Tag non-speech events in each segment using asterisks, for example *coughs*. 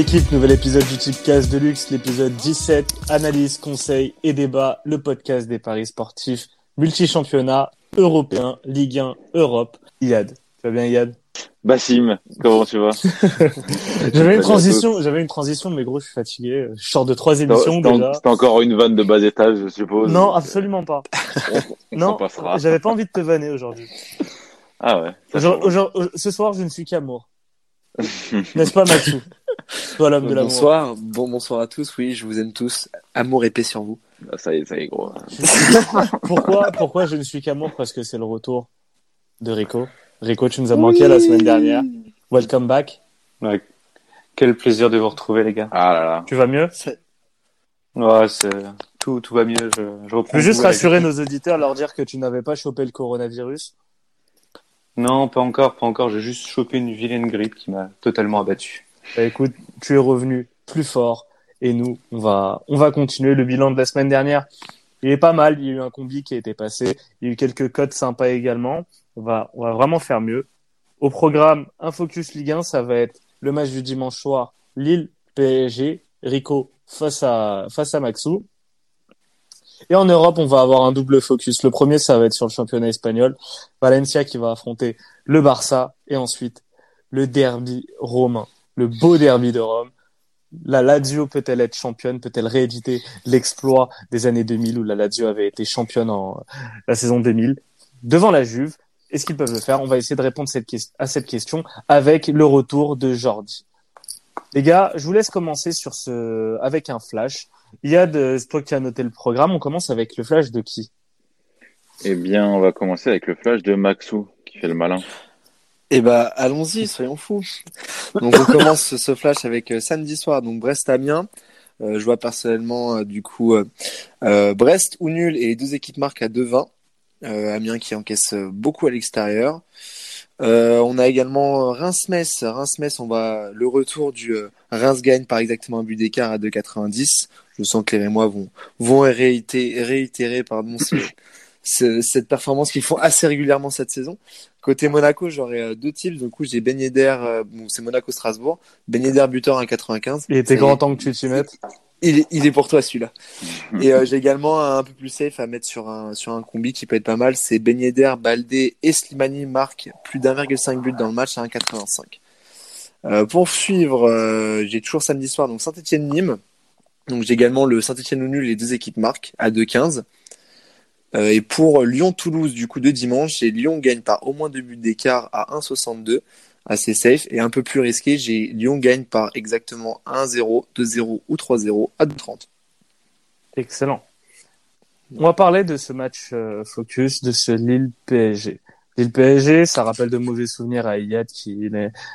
L'équipe, nouvel épisode du Tipcast de luxe, l'épisode 17, analyse, conseil et débat, le podcast des paris sportifs, multi-championnat, européen, Ligue 1, Europe. Yad, tu vas bien Yad Bassim, comment tu vas? *laughs* J'avais une transition, j'avais une transition, mais gros, je suis fatigué. Je sors de trois émissions déjà. C'est encore une vanne de bas étage, je suppose. Non, absolument pas. *laughs* On non, passera. j'avais pas envie de te vanner aujourd'hui. Ah ouais. aujourd'hui- Ce soir, je ne suis qu'amour. N'est-ce pas, Maxou Toi, l'homme de l'amour. Bonsoir, bon bonsoir à tous. Oui, je vous aime tous. Amour épais sur vous. Ah, Ça y est, ça y est, gros. *laughs* Pourquoi, pourquoi je ne suis qu'amour? Parce que c'est le retour de Rico. Rico, tu nous as manqué la semaine dernière. Welcome back. Ouais. Quel plaisir de vous retrouver, les gars. Ah là là. Tu vas mieux? Ouais, c'est tout, tout va mieux. Je, je reprends. Je veux juste rassurer nos auditeurs, leur dire que tu n'avais pas chopé le coronavirus. Non, pas encore, pas encore. J'ai juste chopé une vilaine grippe qui m'a totalement abattu. Bah, écoute, tu es revenu plus fort et nous, on va, on va continuer le bilan de la semaine dernière. Il est pas mal. Il y a eu un combi qui a été passé. Il y a eu quelques codes sympas également. On va, va vraiment faire mieux. Au programme, un focus Ligue 1, ça va être le match du dimanche soir, Lille PSG, Rico face à, face à Maxou. Et en Europe, on va avoir un double focus. Le premier, ça va être sur le championnat espagnol. Valencia qui va affronter le Barça et ensuite le derby romain, le beau derby de Rome. La Lazio peut-elle être championne? Peut-elle rééditer l'exploit des années 2000 où la Lazio avait été championne en la saison 2000 devant la Juve? Est-ce qu'ils peuvent le faire On va essayer de répondre à cette question avec le retour de Jordi. Les gars, je vous laisse commencer sur ce avec un flash. Yad, euh, c'est toi qui as noté le programme. On commence avec le flash de qui? Eh bien, on va commencer avec le flash de Maxou, qui fait le malin. Eh bah, allons-y, soyons fous. Donc, on commence *laughs* ce- flash avec euh, samedi soir, donc Brest-Amiens. Euh, je vois personnellement, euh, du coup, euh, euh, Brest ou nul et les deux équipes marquent à 2-20. Euh, Amiens qui encaisse beaucoup à l'extérieur. Euh, on a également euh, Reims-Metz. Reims-Metz, on va le retour du euh, Reims gagne par exactement un but d'écart à 2,90. Je sens que les Rémois vont vont réitérer, réitérer pardon ce- *coughs* ce- cette performance qu'ils font assez régulièrement cette saison. Côté Monaco, j'aurais deux types. Du coup, j'ai Ben Yedder, bon, c'est Monaco-Strasbourg. Ben Yedder buteur à 95. Il était grand temps que tu t'y mettes. Il est, il est pour toi celui-là. Et euh, j'ai également un, un peu plus safe à mettre sur un sur un combi qui peut être pas mal. C'est Ben Yedder, Baldé et Slimani marquent plus d'1,5 but dans le match à 1,85. Euh, pour suivre, euh, j'ai toujours samedi soir donc Saint-Étienne-Nîmes. Donc j'ai également le Saint-Étienne au nul, les deux équipes marquent à 2,15. Euh, et pour Lyon-Toulouse du coup de dimanche, j'ai Lyon gagne par au moins deux buts d'écart à 1,62 assez safe et un peu plus risqué, j'ai Lyon gagne par exactement 1-0, 2-0 ou 3-0 à 2,30. Excellent. On va parler de ce match euh, focus, de ce Lille PSG. Lille PSG, ça rappelle de mauvais souvenirs à Iyad qui,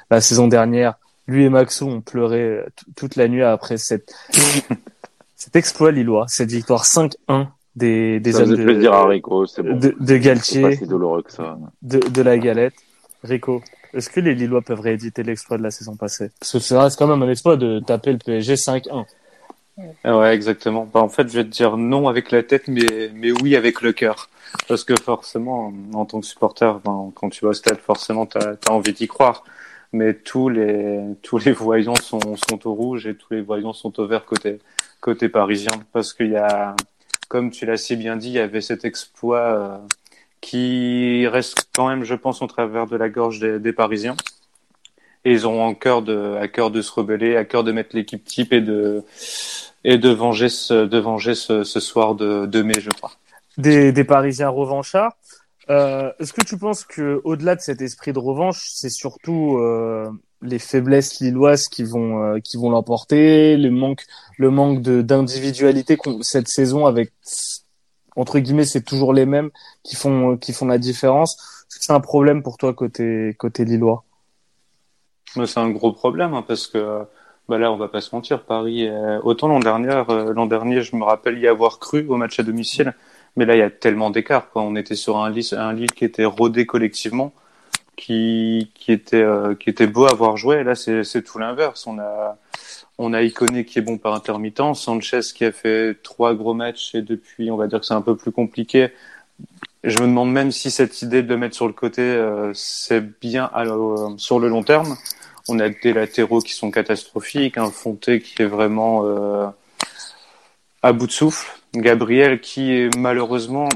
la saison dernière, lui et Maxou ont pleuré euh, toute la nuit après cette, *laughs* cet exploit lillois, cette victoire 5-1 des, des ça hommes faisait de, plaisir à Rico, c'est bon. de, de C'est pas Galtier, si douloureux que ça. de, de la galette. Rico, est-ce que les Lillois peuvent rééditer l'exploit de la saison passée? Parce que ça reste quand même un exploit de taper le PSG 5-1. Ah Ouais, exactement. Bah, en fait, je vais te dire non avec la tête, mais, mais oui avec le cœur. Parce que forcément, en tant que supporter, ben, quand tu vas au stade, forcément, tu as, envie d'y croire. Mais tous les, tous les voyants sont, sont au rouge et tous les voyants sont au vert côté, côté parisien. Parce qu'il y a, comme tu l'as si bien dit, il y avait cet exploit euh, qui reste quand même, je pense, au travers de la gorge des, Parisiens. Et ils ont en cœur de, à cœur de se rebeller, à cœur de mettre l'équipe type et de, et de venger ce, de venger ce, ce soir de, de mai, je crois. des, des Parisiens revanchards. Euh, Est-ce que tu penses que au-delà de cet esprit de revanche, c'est surtout euh, les faiblesses lilloises qui vont euh, qui vont l'emporter, le manque le manque d'individualité cette saison avec entre guillemets c'est toujours les mêmes qui font qui font la différence. C'est un problème pour toi côté côté lillois? C'est un gros problème hein, parce que bah là, on va pas se mentir, Paris. euh, autant l'an dernier, euh, l'an dernier, je me rappelle y avoir cru au match à domicile, mais là, il y a tellement d'écart. On était sur un Lille, un Lille qui était rodé collectivement, qui qui était euh, qui était beau à voir jouer. Et là, c'est c'est tout l'inverse. On a on a Iconé qui est bon par intermittent, Sanchez qui a fait trois gros matchs et depuis, on va dire que c'est un peu plus compliqué. Je me demande même si cette idée de le mettre sur le côté, euh, c'est bien à- euh, sur le long terme. On a des latéraux qui sont catastrophiques, un Fonté qui est vraiment euh, à bout de souffle, Gabriel qui malheureusement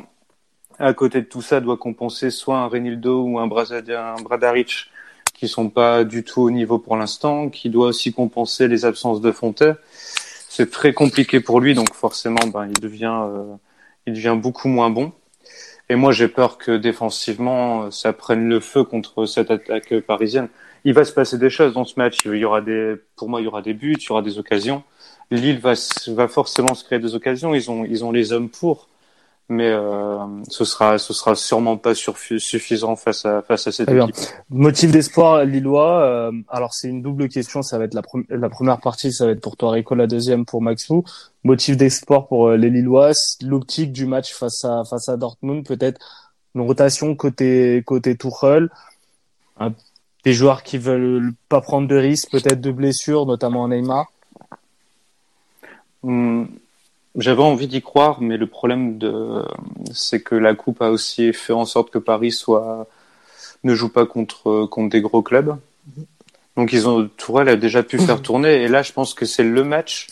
à côté de tout ça doit compenser soit un Renildo ou un, un Bradaric qui sont pas du tout au niveau pour l'instant, qui doit aussi compenser les absences de Fontaine. C'est très compliqué pour lui, donc forcément, ben, il devient, euh, il devient beaucoup moins bon. Et moi, j'ai peur que défensivement, ça prenne le feu contre cette attaque parisienne. Il va se passer des choses dans ce match. Il y aura des, pour moi, il y aura des buts, il y aura des occasions. Lille va, va forcément se créer des occasions. Ils ont, ils ont les hommes pour mais euh, ce sera ce sera sûrement pas suffisant face à face à cette équipe. Motif d'espoir lillois. Euh, alors c'est une double question. Ça va être la, la, première partie, ça va être pour toi Rico, la deuxième pour Maxou. Motif d'espoir pour euh, les Lillois. L'optique du match face à face à Dortmund, peut-être une rotation côté côté Tuchel. des joueurs qui veulent pas prendre de risques, peut-être de blessures, notamment Neymar. Hmm. J'avais envie d'y croire, mais le problème de, c'est que la coupe a aussi fait en sorte que Paris soit, ne joue pas contre, contre des gros clubs. Donc ils ont, Tourelle a déjà pu faire *clears throat* tourner, et là, je pense que c'est le match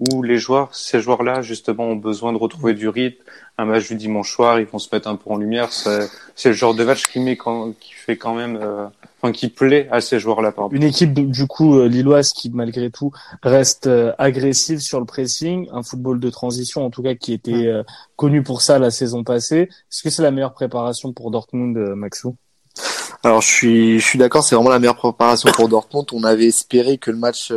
où les joueurs, ces joueurs-là, justement, ont besoin de retrouver du rythme. Un match du dimanche soir, ils vont se mettre un peu en lumière. C'est le genre de match qui met quand, qui fait quand même, euh, enfin qui plaît à ces joueurs-là. Une équipe du coup euh, lilloise qui malgré tout reste euh, agressive sur le pressing, un football de transition en tout cas qui était euh, connu pour ça la saison passée. Est-ce que c'est la meilleure préparation pour Dortmund, Maxou? Alors je suis je suis d'accord, c'est vraiment la meilleure préparation pour Dortmund. On avait espéré que le match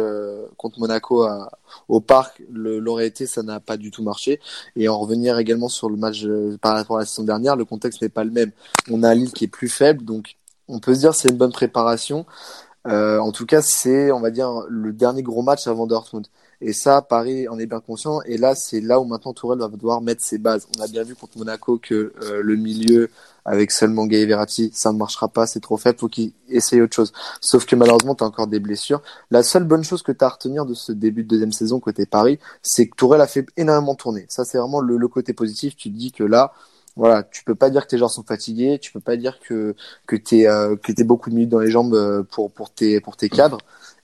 contre Monaco à, au parc l'aurait été, ça n'a pas du tout marché. Et en revenir également sur le match par rapport à la saison dernière, le contexte n'est pas le même. On a Lille qui est plus faible, donc on peut se dire c'est une bonne préparation. Euh, en tout cas, c'est, on va dire, le dernier gros match avant Dortmund. Et ça, Paris en est bien conscient. Et là, c'est là où maintenant Tourelle va devoir mettre ses bases. On a bien vu contre Monaco que euh, le milieu, avec seulement Gay Verratti, ça ne marchera pas, c'est trop faible, faut qu'il essaye autre chose. Sauf que malheureusement, tu as encore des blessures. La seule bonne chose que tu as à retenir de ce début de deuxième saison côté Paris, c'est que Tourelle a fait énormément tourner. Ça, c'est vraiment le, le, côté positif. Tu te dis que là, voilà, tu peux pas dire que tes joueurs sont fatigués, tu peux pas dire que que t'es euh, que t'es beaucoup de minutes dans les jambes euh, pour pour tes pour tes cadres.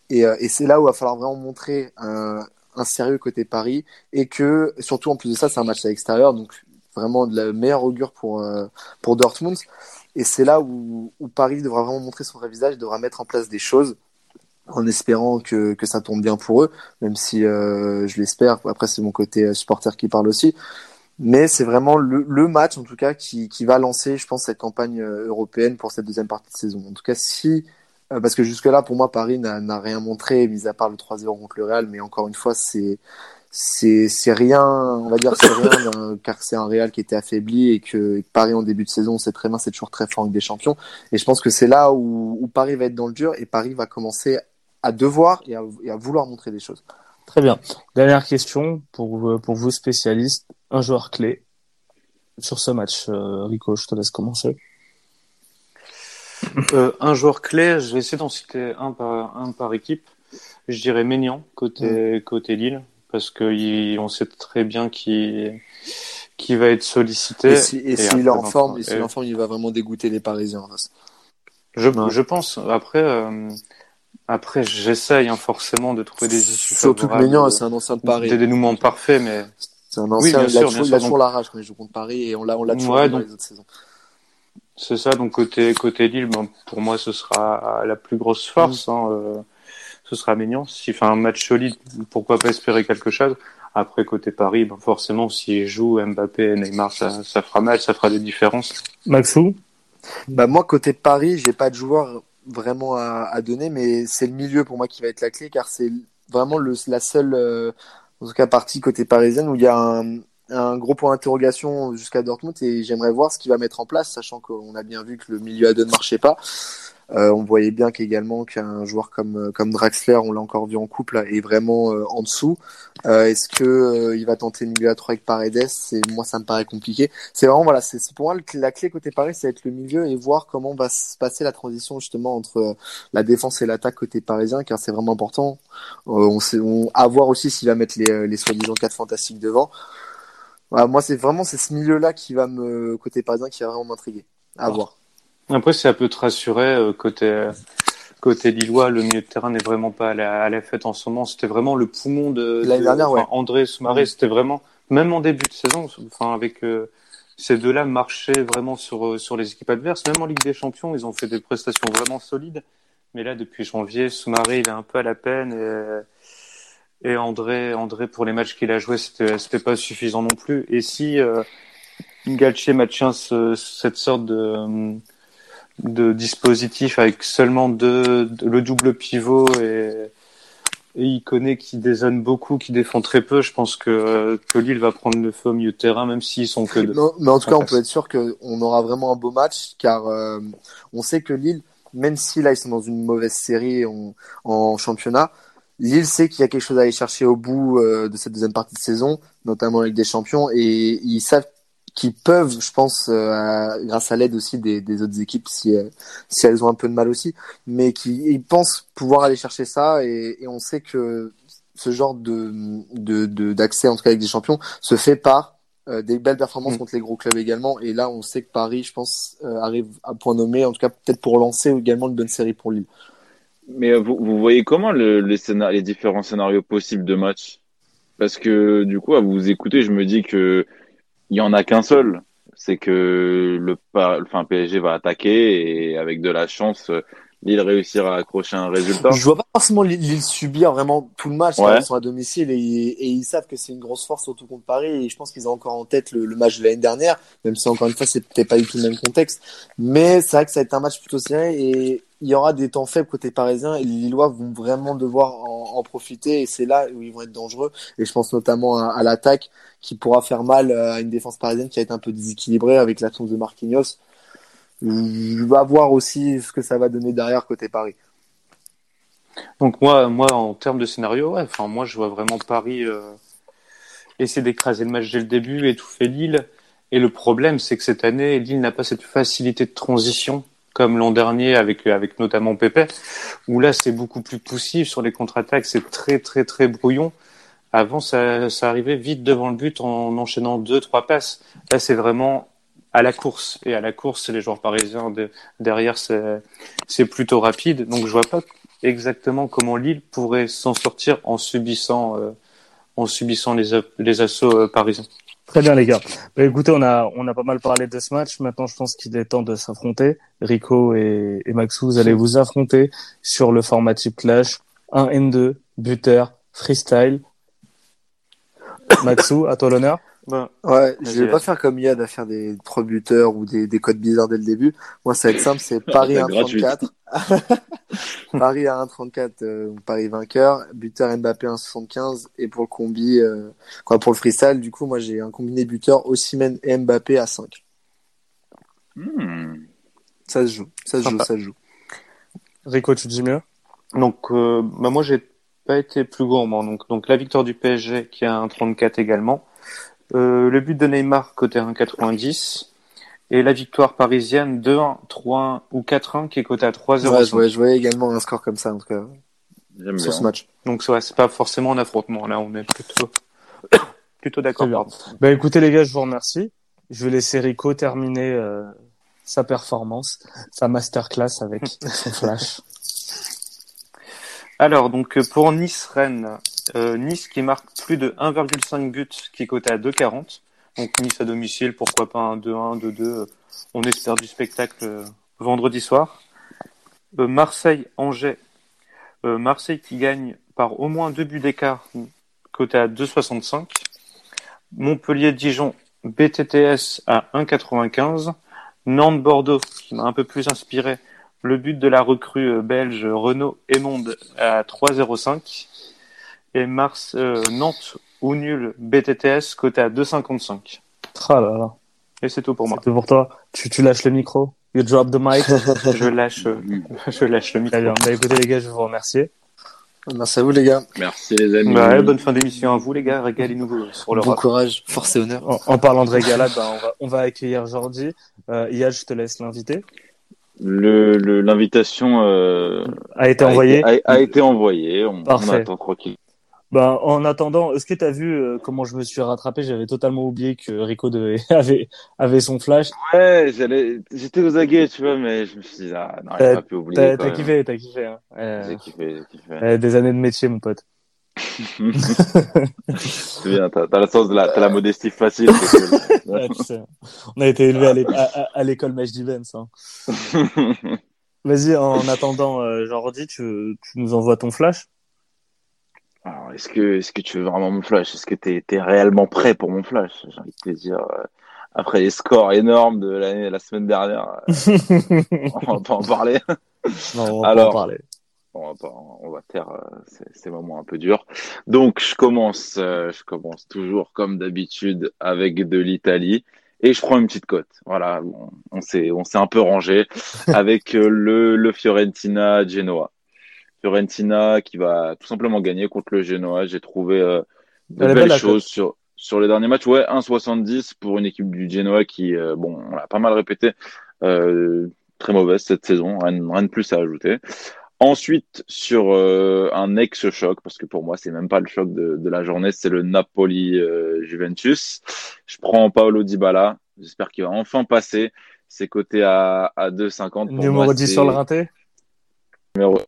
Et, euh, et c'est là où il va falloir vraiment montrer un, un sérieux côté Paris et que surtout en plus de ça, c'est un match à l'extérieur, donc vraiment de la meilleure augure pour euh, pour Dortmund. Et c'est là où, où Paris devra vraiment montrer son vrai visage, devra mettre en place des choses en espérant que, que ça tombe bien pour eux, même si euh, je l'espère. Après, c'est mon côté supporter qui parle aussi. Mais c'est vraiment le, le, match, en tout cas, qui, qui va lancer, je pense, cette campagne euh, européenne pour cette deuxième partie de saison. En tout cas, si, euh, parce que jusque-là, pour moi, Paris n'a rien montré, mis à part le 3-0 contre le Real, mais encore une fois, c'est c'est rien, on va dire, c'est rien, car c'est un Real qui était affaibli et que Paris en début de saison, c'est très bien, c'est toujours très fort avec des champions. Et je pense que c'est là où, où, Paris va être dans le dur et Paris va commencer à devoir et à, et à vouloir montrer des choses. Très bien. Dernière question pour, pour vous spécialistes un joueur clé sur ce match. Euh, Rico, je te laisse commencer. *laughs* Euh, un joueur clé, je vais essayer d'en citer un par, un par équipe. Je dirais Ménian côté, mm. côté Lille, parce qu'on sait très bien qu'il qui va être sollicité. Et s'il si, est en forme, et si en forme, il va vraiment dégoûter les Parisiens. Je, je pense. Après, euh, après, j'essaye hein, forcément de trouver des issues. Surtout que Ménian, c'est un ancien de Paris. Des dénouements parfaits, mais c'est un ancien, il, a toujours, il a toujours la rage quand il joue contre Paris et on l'a, on l'a toujours ouais, dans les autres saisons. C'est ça, donc côté, côté Lille, ben, pour moi, ce sera la plus grosse force. Mm. Hein, euh, ce sera Mignon. S'il fait un match solide, pourquoi pas espérer quelque chose Après, côté Paris, ben, forcément, s'il joue Mbappé et Neymar, ça, ça fera mal, ça fera des différences. Maxou? Bah, Moi, côté Paris, j'ai pas de joueur vraiment à, à donner, mais c'est le milieu pour moi qui va être la clé, car c'est vraiment le, la seule... Euh, en tout cas partie côté parisienne, où il y a un, un gros point d'interrogation jusqu'à Dortmund et j'aimerais voir ce qu'il va mettre en place, sachant qu'on a bien vu que le milieu à deux ne marchait pas. Euh, on voyait bien qu'également qu'un joueur comme euh, comme Draxler, on l'a encore vu en couple, est vraiment euh, en dessous. Euh, est-ce que euh, il va tenter le milieu à trois avec Paredes? C'est moi, ça me paraît compliqué. C'est vraiment voilà, c'est pour moi la clé côté Paris, c'est être le milieu et voir comment va se passer la transition justement entre la défense et l'attaque côté parisien, car c'est vraiment important. on sait, on, à voir aussi s'il va mettre les, les soi-disant quatre fantastiques devant. Voilà, moi, c'est vraiment c'est ce milieu-là qui va me côté parisien qui va vraiment m'intriguer. À voir. Après, ça peut te rassurer côté côté lillois, le milieu de terrain n'est vraiment pas à la, à la fête en ce moment. C'était vraiment le poumon de, L'année de- dernière, enfin, ouais. André Soumaré. C'était vraiment, même en début de saison, enfin avec euh, ces deux-là marchaient vraiment sur euh, sur les équipes adverses. Même en Ligue des Champions, ils ont fait des prestations vraiment solides. Mais là, depuis janvier, Soumaré, il est un peu à la peine. Et, et André, André, pour les matchs qu'il a joués, c'était c'était pas suffisant non plus. Et si euh, Galtier maintient ce- cette sorte de de dispositif avec seulement deux, de- le double pivot et, et il connaît qui dézone beaucoup, qui défend très peu. Je pense que, que Lille va prendre le feu au milieu de terrain, même s'ils sont que deux. Non, mais en tout cas, on peut être sûr qu'on aura vraiment un beau match, car euh, on sait que Lille, même si là ils sont dans une mauvaise série en, en championnat, Lille sait qu'il y a quelque chose à aller chercher au bout euh, de cette deuxième partie de saison, notamment avec des champions, et ils savent qu'ils peuvent, je pense, euh, à- grâce à l'aide aussi des, des autres équipes, si, euh, si elles ont un peu de mal aussi, mais qui ils pensent pouvoir aller chercher ça, et, et on sait que ce genre de de- de- d'accès en tout cas avec des champions se fait par euh, des belles performances Mm. contre les gros clubs également. Et là, on sait que Paris, je pense, euh, arrive à point nommé, en tout cas peut-être pour lancer également une bonne série pour Lille. Mais euh, vous, vous voyez comment le, les, les différents scénarios possibles de match? Parce que du coup, à vous écouter, je me dis que il y en a qu'un seul. C'est que le enfin, PSG va attaquer et avec de la chance, euh, Lille réussira à accrocher un résultat. Je vois pas forcément Lille, subir vraiment tout le match. Ouais. Ils sont à domicile et, et ils savent que c'est une grosse force, surtout contre Paris. Et je pense qu'ils ont encore en tête le, le match de l'année dernière, même si encore une fois, c'est peut-être pas du tout le même contexte. Mais c'est vrai que ça va être un match plutôt serré et il y aura des temps faibles côté parisien et les Lillois vont vraiment devoir en, en profiter et c'est là où ils vont être dangereux. Et je pense notamment à, à l'attaque qui pourra faire mal euh, à une défense parisienne qui a été un peu déséquilibrée avec l'absence de Marquinhos. Je vais voir aussi ce que ça va donner derrière côté Paris. Donc moi, moi, en termes de scénario, ouais, enfin moi, je vois vraiment Paris euh, essayer d'écraser le match dès le début, étouffer Lille. Et le problème, c'est que cette année, Lille n'a pas cette facilité de transition comme l'an dernier avec avec notamment Pépé, où là c'est beaucoup plus poussif sur les contre-attaques, c'est très très très brouillon. Avant, ça, ça arrivait vite devant le but en enchaînant deux trois passes. Là, c'est vraiment à la course et à la course, les joueurs parisiens de- derrière, c'est plutôt rapide. Donc je vois pas exactement comment Lille pourrait s'en sortir en subissant euh, en subissant les les assauts euh, parisiens. Très bien les gars. Bah, écoutez, on a on a pas mal parlé de ce match. Maintenant, je pense qu'il est temps de s'affronter. Rico et, et Maxou, vous allez vous affronter sur le format type clash 1 N2 buteur freestyle. Maxou, à toi l'honneur. Ouais, Vas-y, je vais pas faire comme Yad à faire des trois buteurs ou des, des codes bizarres dès le début. Moi, ça va être simple, c'est Paris c'est *laughs* gratuit. 1,34. *laughs* Paris à 1,34, euh, Paris vainqueur. Buteur Mbappé 1,75. Et pour le combi, euh, quoi, pour le freestyle, du coup, moi, j'ai un combiné buteur Osimhen et Mbappé à 5. Hmm. Ça se joue, ça se joue, ça se joue. Rico, tu dis mieux? Donc, euh, bah moi, j'ai pas été plus gourmand. Donc, donc la victoire du PSG qui a un 34 également. Euh, le but de Neymar côté 1,90. Et la victoire parisienne 2-1, 3-1 ou 4-1 qui est côté à 3-0. Ouais, je voyais, je voyais également un score comme ça, en tout cas, J'aime sur ce bien. match. Donc, ouais, c'est pas forcément un affrontement. Là, on est plutôt, *coughs* plutôt d'accord. Bah écoutez les gars, je vous remercie. Je vais laisser Rico terminer euh, sa performance, sa masterclass avec son *laughs* flash. Alors, donc, pour Nice-Rennes, euh, Nice qui marque plus de 1,5 buts, qui est coté à 2,40. Donc, Nice à domicile, pourquoi pas un 2-1, 2-2. euh, On espère du spectacle euh, vendredi soir. Marseille-Angers. Marseille qui gagne par au moins deux buts d'écart, coté à 2,65. Montpellier-Dijon, BTTS à 1,95. Nantes-Bordeaux, qui m'a un peu plus inspiré, le but de la recrue belge Renaud Emonde à 3,05 et Mars euh, Nantes ou nul BTTS côté à 2,55. Ah là là. Et c'est tout pour moi. C'était pour toi. Tu, tu lâches le micro. You drop the mic. *laughs* Je lâche, euh, *laughs* je lâche le micro. bien. Bah écoutez les gars, je vous remercier. Merci à vous, les gars. Merci les amis. Bah ouais, bonne fin d'émission à vous les gars, régalez-nous sur le Bon rap. courage, force et honneur. En, en parlant de régalade, bah, on, va, on va accueillir Jordi. Euh, Yad, je te laisse l'inviter. Le, le- l'invitation euh, A été a envoyé. été- a, a été envoyée. On, on Parfait. attend tranquille. Ben, en attendant, est-ce que tu as vu euh, comment je me suis rattrapé? J'avais totalement oublié que Rico devait, *laughs* avait, avait son flash. Ouais, j'allais, j'étais aux aguets, tu vois, mais je me suis dit, ah, non, T'as- pas pu oublier. T'as kiffé, t'as kiffé. Hein. Euh, J'ai kiffé, j'ai kiffé. euh, des années de métier, mon pote. *laughs* C'est bien, t'as, la sens de la, t'as la modestie facile. cool. *laughs* Ouais, tu sais, on a été élevé à l'é- à- à- à l'école Majdi Benz. Hein. Vas-y, en attendant, euh, Jordi, tu, tu nous envoies ton flash Alors, est-ce que, est-ce que tu veux vraiment mon flash? Est-ce que t'es, t'es réellement prêt pour mon flash? J'ai envie de te dire, euh, après les scores énormes de l'année, la semaine dernière, euh, *laughs* on va pas en parler. Non, on va Alors, pas en parler. On va pas, on va taire euh, ces, ces moments un peu durs. Donc, je commence, euh, je commence toujours comme d'habitude avec de l'Italie et je prends une petite cote. Voilà, on, on s'est, on s'est un peu rangé avec euh, le, le Fiorentina Genoa. Fiorentina qui va tout simplement gagner contre le Genoa. J'ai trouvé euh, de Elle belles choses sur sur les derniers matchs. Ouais, 1,70 pour une équipe du Genoa qui, euh, bon, on l'a pas mal répété, euh, très mauvaise cette saison. Rien, rien de plus à ajouter. Ensuite, sur euh, un ex-choc, parce que pour moi, c'est même pas le choc de, de la journée, c'est le Napoli-Juventus. je prends Paolo Dybala. J'espère qu'il va enfin passer. C'est coté à, à 2,50. Pour Numéro moi, 10 c'est sur le rinté? Numéro.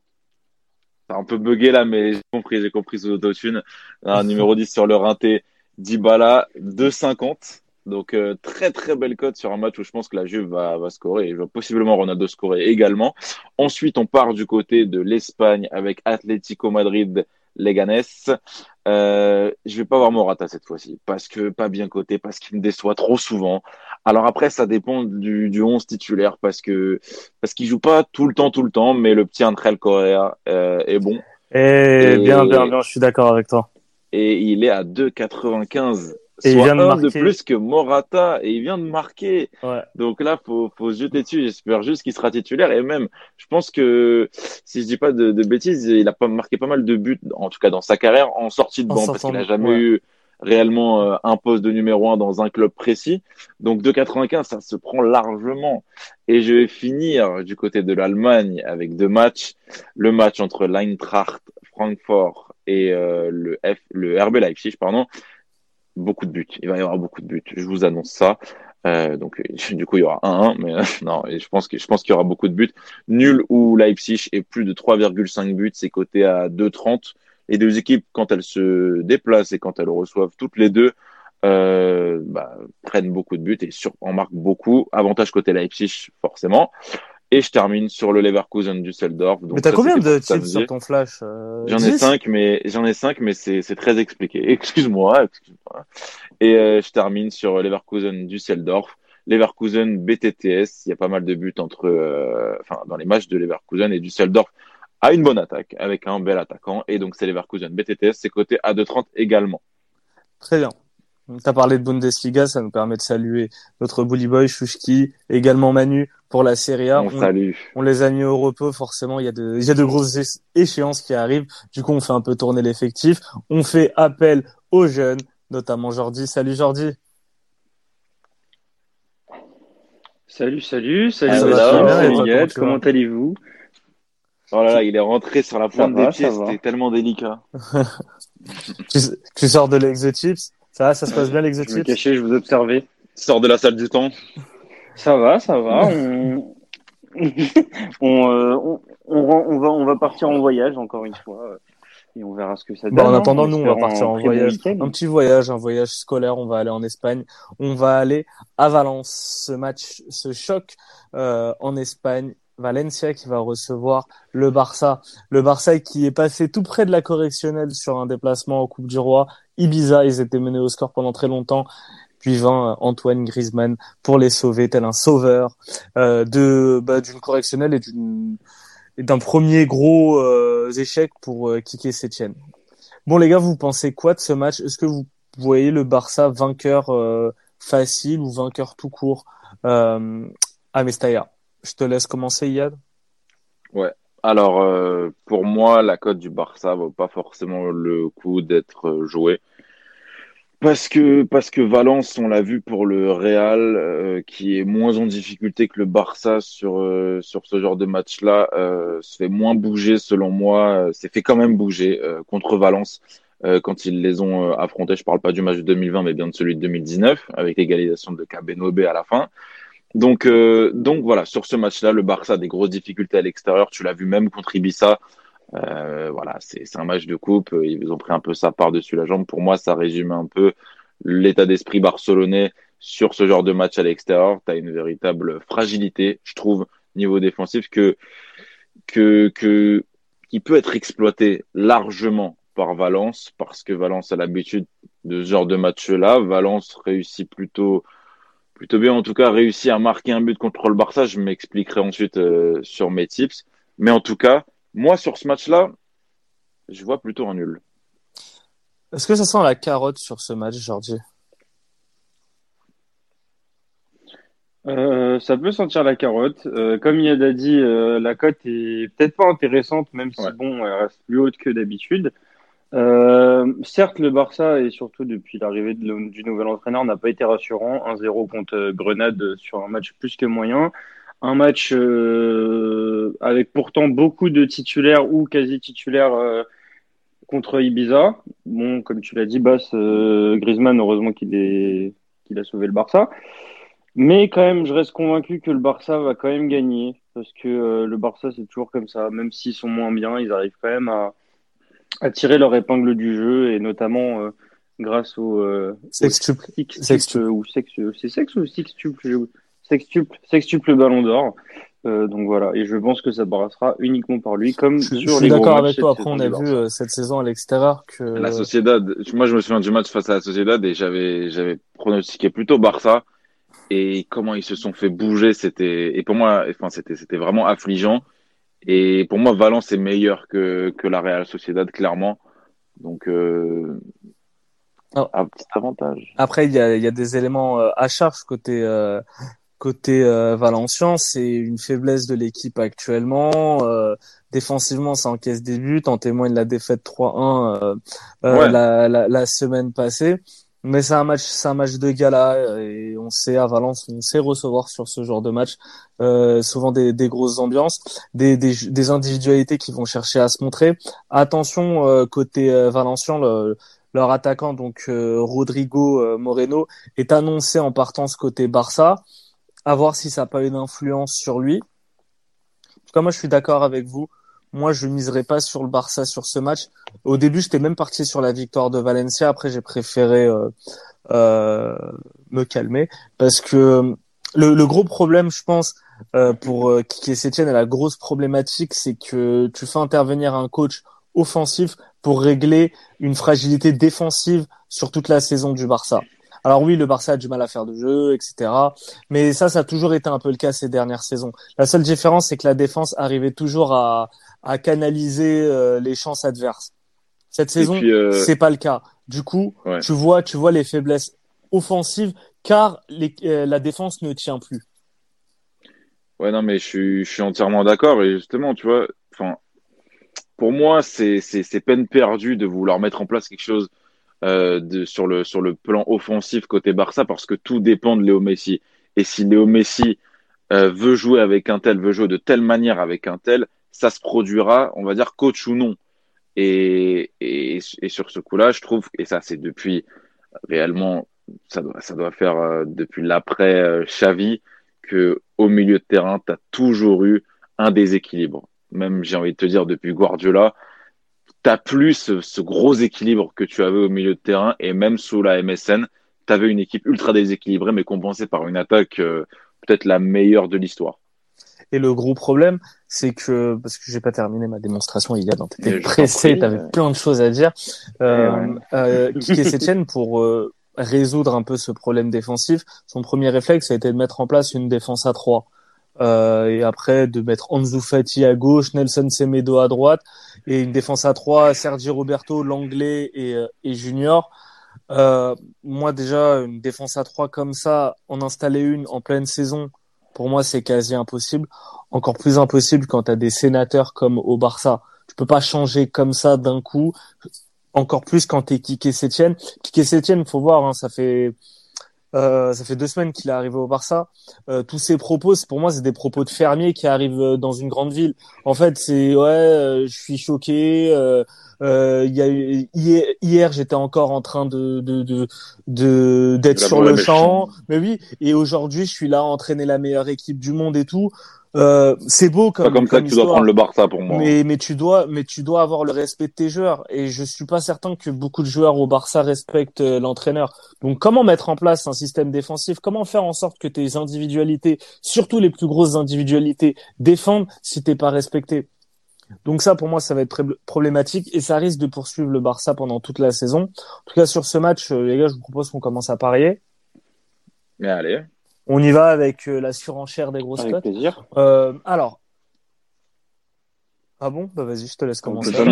Un peu bugué là, mais j'ai compris, j'ai compris sous l'autotune. Un *laughs* numéro 10 sur le rinté. Dybala, 2,50. Donc euh, très très belle cote sur un match où je pense que la Juve va, va scorer et vois possiblement Ronaldo scorer également. Ensuite, on part du côté de l'Espagne avec Atlético Madrid Leganés. Euh, je vais pas voir Morata cette fois-ci parce que pas bien coté, parce qu'il me déçoit trop souvent. Alors après, ça dépend du, du 11 titulaire parce que parce qu'il joue pas tout le temps tout le temps, mais le petit André Correa euh, est bon Et Et- bien, bien, bien, je suis d'accord avec toi. et il est à 2,95. Et il Soit vient de un de plus que Morata et il vient de marquer. Ouais. Donc là, faut, faut se jeter dessus. J'espère juste qu'il sera titulaire. Et même, je pense que, si je dis pas de, de bêtises, il a pas marqué pas mal de buts, en tout cas dans sa carrière, en sortie de En banc, parce sortant qu'il n'a de- jamais ouais. eu réellement euh, un poste de numéro un dans un club précis. Donc 2,95, ça se prend largement. Et je vais finir du côté de l'Allemagne avec deux matchs. Le match entre l'Eintracht Francfort et euh, le, F, le RB Leipzig, pardon. Beaucoup de buts. Il va y avoir beaucoup de buts. Je vous annonce ça. Euh, donc *laughs* du coup il y aura 1-1, mais *laughs* non, je pense que je pense qu'il y aura beaucoup de buts. Nul ou Leipzig et plus de 3,5 buts, c'est coté à 2,30. Les deux équipes, quand elles se déplacent et quand elles reçoivent toutes les deux, euh, bah, prennent beaucoup de buts et sur, en marquent beaucoup. Avantage côté Leipzig forcément. Et je termine sur le Leverkusen Düsseldorf. Donc Mais t'as combien de samedi. sur ton flash euh, J'en ai 10? cinq, mais j'en ai cinq, mais c'est très expliqué. *laughs* Excuse-moi, excuse-moi. Et euh, je termine sur Leverkusen Düsseldorf. Leverkusen BTTS, il y a pas mal de buts entre, euh, enfin dans les matchs de Leverkusen et Düsseldorf a une bonne attaque avec un bel attaquant et donc c'est Leverkusen BTTS, c'est coté à 2,30 également. Très bien. T'as parlé de Bundesliga, ça nous permet de saluer notre bully boy Chouchki, également Manu pour la Serie A. On On, salue. on les a mis au repos, forcément, il y a de, il y a de grosses échéances qui arrivent. Du coup, on fait un peu tourner l'effectif. On fait appel aux jeunes, notamment Jordi. Salut Jordi. Salut, salut, salut Ah, salut tu vas? comment allez-vous? Oh là là, il est rentré sur la pointe va, des pieds, ça va. c'était tellement délicat. *laughs* Tu, tu sors de l'Exo Chips. Ça va, ça se passe bien l'Exo Je me cachais, je vous observais. Sors de la salle du temps. Ça va, ça va. *laughs* On, *laughs* on, euh, on, on, ren- on va, on va partir en voyage encore une fois euh, et on verra ce que ça donne. Bon, en hein, attendant, nous, on va partir en voyage. Un petit voyage, un voyage scolaire. On va aller en Espagne. On va aller à Valence. Ce match, ce choc euh, en Espagne. Valencia qui va recevoir le Barça. Le Barça qui est passé tout près de la correctionnelle sur un déplacement en Coupe du Roi. Ibiza, ils étaient menés au score pendant très longtemps. Puis vint euh, Antoine Griezmann pour les sauver, tel un sauveur euh, bah, d'une correctionnelle et d'un premier gros euh, échec pour Kike Setien. Bon les gars, vous pensez quoi de ce match? Est-ce que vous voyez le Barça vainqueur facile ou vainqueur tout court à Mestalla? Je te laisse commencer, Yad. Alors, euh, pour moi, la cote du Barça vaut pas forcément le coup d'être jouée. Parce que, parce que Valence, on l'a vu pour le Real, euh, qui est moins en difficulté que le Barça sur, euh, sur ce genre de match-là, se fait moins bouger selon moi, s'est fait quand même bouger contre Valence. quand ils les ont affrontés. Je parle pas du match de 2020, mais bien de celui de 2019, avec l'égalisation de Kabenobe à la fin. Donc, donc voilà, sur ce match-là, le Barça a des grosses difficultés à l'extérieur. Tu l'as vu même contre Ibiza. voilà, c'est un match de coupe. Ils ont pris un peu sa part dessus la jambe. Pour moi, ça résume un peu l'état d'esprit barcelonais sur ce genre de match à l'extérieur. Tu as une véritable fragilité, je trouve, niveau défensif, que, que, que, qui peut être exploité largement par Valence, parce que Valence a l'habitude de ce genre de match-là. Valence réussit plutôt, plutôt bien, en tout cas, réussit à marquer un but contre le Barça. Je m'expliquerai ensuite euh, sur mes tips. Mais en tout cas, moi, sur ce match-là, je vois plutôt un nul. Est-ce que ça sent la carotte sur ce match, Jordi? Euh, ça peut sentir la carotte. Euh, comme Yad a dit, euh, la cote est peut-être pas intéressante, même si bon, elle reste plus haute que d'habitude. Euh, certes, le Barça, et surtout depuis l'arrivée du nouvel entraîneur, n'a pas été rassurant. 1-0 contre Grenade sur un match plus que moyen. Un match avec pourtant beaucoup de titulaires ou quasi titulaires contre Ibiza. Bon, comme tu l'as dit, Bass, Griezmann, heureusement qu'il est a sauvé le Barça. Mais quand même, je reste convaincu que le Barça va quand même gagner. Parce que euh, le Barça, c'est toujours comme ça. Même s'ils sont moins bien, ils arrivent quand même à, à tirer leur épingle du jeu. Et notamment euh, grâce au. Euh, sextuple. Sextuple. Ou sex, c'est sexe ou sextuple Sextuple, sextuple ballon d'or. Euh, donc voilà, et je pense que ça passera uniquement par lui, comme je, sur je suis d'accord avec toi. Après, on a vu cette saison à l'extérieur que la Sociedad. Moi, je me souviens du match face à la Sociedad et j'avais j'avais pronostiqué plutôt Barça et comment ils se sont fait bouger, c'était et pour moi, enfin c'était c'était vraiment affligeant. Et pour moi, Valence est meilleur que que la Real Sociedad clairement. Donc euh, un petit avantage. Après, il y a il y a des éléments euh, à charge côté euh, côté euh, Valencien, c'est une faiblesse de l'équipe actuellement. Euh, défensivement, ça encaisse des buts. En témoigne la défaite 3-1 euh, ouais. la, la, la, semaine passée. Mais c'est un match, c'est un match de gala et on sait à Valence, on sait recevoir sur ce genre de match euh, souvent des, des, grosses ambiances, des, des, des, individualités qui vont chercher à se montrer. Attention euh, côté euh, Valencien, le, leur attaquant donc euh, Rodrigo euh, Moreno est annoncé en partance côté Barça. À voir si ça n'a pas une influence sur lui. En tout cas, moi je suis d'accord avec vous. Moi, je miserai pas sur le Barça sur ce match. Au début, j'étais même parti sur la victoire de Valencia. Après, j'ai préféré euh, euh, me calmer parce que le, le, gros problème, je pense, euh, pour euh, Kiki Setien et la grosse problématique, c'est que tu fais intervenir un coach offensif pour régler une fragilité défensive sur toute la saison du Barça. Alors oui, le Barça a du mal à faire de jeu, etc. Mais ça, ça a toujours été un peu le cas ces dernières saisons. La seule différence, c'est que la défense arrivait toujours à, à canaliser euh, les chances adverses. Cette saison, euh... c'est pas le cas. Du coup, ouais. tu vois, tu vois les faiblesses offensives car les, euh, la défense ne tient plus. Ouais, non, mais je suis, je suis entièrement d'accord. Et justement, tu vois, enfin, pour moi, c'est, peine perdue de vouloir mettre en place quelque chose euh, de, sur le, sur le plan offensif côté Barça parce que tout dépend de Léo Messi. Et si Léo Messi veut jouer avec un tel, veut jouer de telle manière avec un tel, ça se produira, on va dire coach ou non. Et, et, et sur ce coup-là, je trouve, et ça c'est depuis réellement, ça doit, ça doit faire euh, depuis l'après euh, Xavi, que au milieu de terrain, tu as toujours eu un déséquilibre. Même, j'ai envie de te dire, depuis Guardiola, t'as plus ce, ce, gros équilibre que tu avais au milieu de terrain, et même sous la MSN, tu avais une équipe ultra déséquilibrée, mais compensée par une attaque euh, peut-être la meilleure de l'histoire. Et le gros problème, c'est que parce que j'ai pas terminé ma démonstration il y a donc t'étais pressé, t'avais euh... plein de choses à dire. Euh, euh, *laughs* Setien pour euh, résoudre un peu ce problème défensif, son premier réflexe a été de mettre en place une défense à trois. Euh, et après de mettre Ansu Fati à gauche, Nelson Semedo à droite et une défense à trois, Sergi Roberto, l'anglais et, euh, et Junior. Euh, moi déjà une défense à trois comme ça, en installer une en pleine saison, pour moi, c'est quasi impossible. Encore plus impossible quand tu as des sénateurs comme au Barça. Tu peux pas changer comme ça d'un coup. Encore plus quand t'es Kike Sétienne. Kike Sétienne, faut voir, hein, ça fait Euh, ça fait deux semaines qu'il est arrivé au Barça. Euh, tous ses propos, pour moi, c'est des propos de fermier qui arrivent euh, dans une grande ville. En fait, c'est ouais, euh, je suis choqué. Euh, y a eu, hier, hier j'étais encore en train de de de de d'être sur le champ, mais oui. Et aujourd'hui, je suis là à entraîner la meilleure équipe du monde et tout. Euh, c'est beau comme, pas comme, ça que tu dois prendre le Barça pour moi. Mais, mais tu dois, mais tu dois avoir le respect de tes joueurs. Et je suis pas certain que beaucoup de joueurs au Barça respectent euh, l'entraîneur. Donc, comment mettre en place un système défensif? Comment faire en sorte que tes individualités, surtout les plus grosses individualités, défendent si t'es pas respecté? Donc ça, pour moi, ça va être problématique et ça risque de poursuivre le Barça pendant toute la saison. En tout cas, sur ce match, euh, les gars, je vous propose qu'on commence à parier. Mais allez. On y va avec euh, la surenchère des grosses Avec plaisir. Euh, alors. Ah bon? Bah vas-y, je te laisse commencer. *laughs*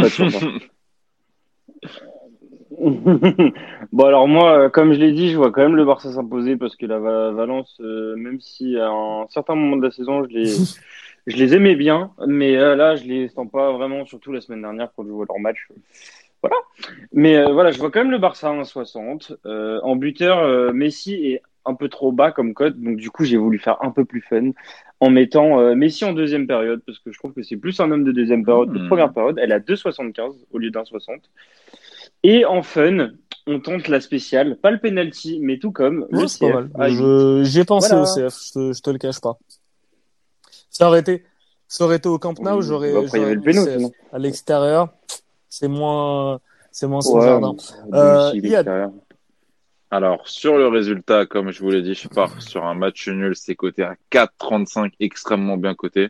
bon alors moi, comme je l'ai dit, je vois quand même le Barça s'imposer parce que la Valence, euh, même si à un certain moment de la saison, je les, *laughs* je les aimais bien, mais là, je les sens pas vraiment, surtout la semaine dernière quand je vois leur match. Voilà. Mais voilà, je vois quand même le Barça à 1,60. en buteur, Messi est un peu trop bas comme code. Donc, du coup, j'ai voulu faire un peu plus fun en mettant euh, Messi en deuxième période parce que je trouve que c'est plus un homme de deuxième période que de hmm. première période. Elle a 2,75 au lieu d'un 60. Et en fun, on tente la spéciale, pas le penalty, mais tout comme le CF. J'ai pensé au CF, je te, le cache pas. Ça aurait été, ça aurait été au Camp Nou, j'aurais, à l'extérieur. C'est moins, c'est moins son jardin. Euh, il y a, alors, sur le résultat, comme je vous l'ai dit, je pars sur un match nul. C'est coté à 4,35, extrêmement bien coté.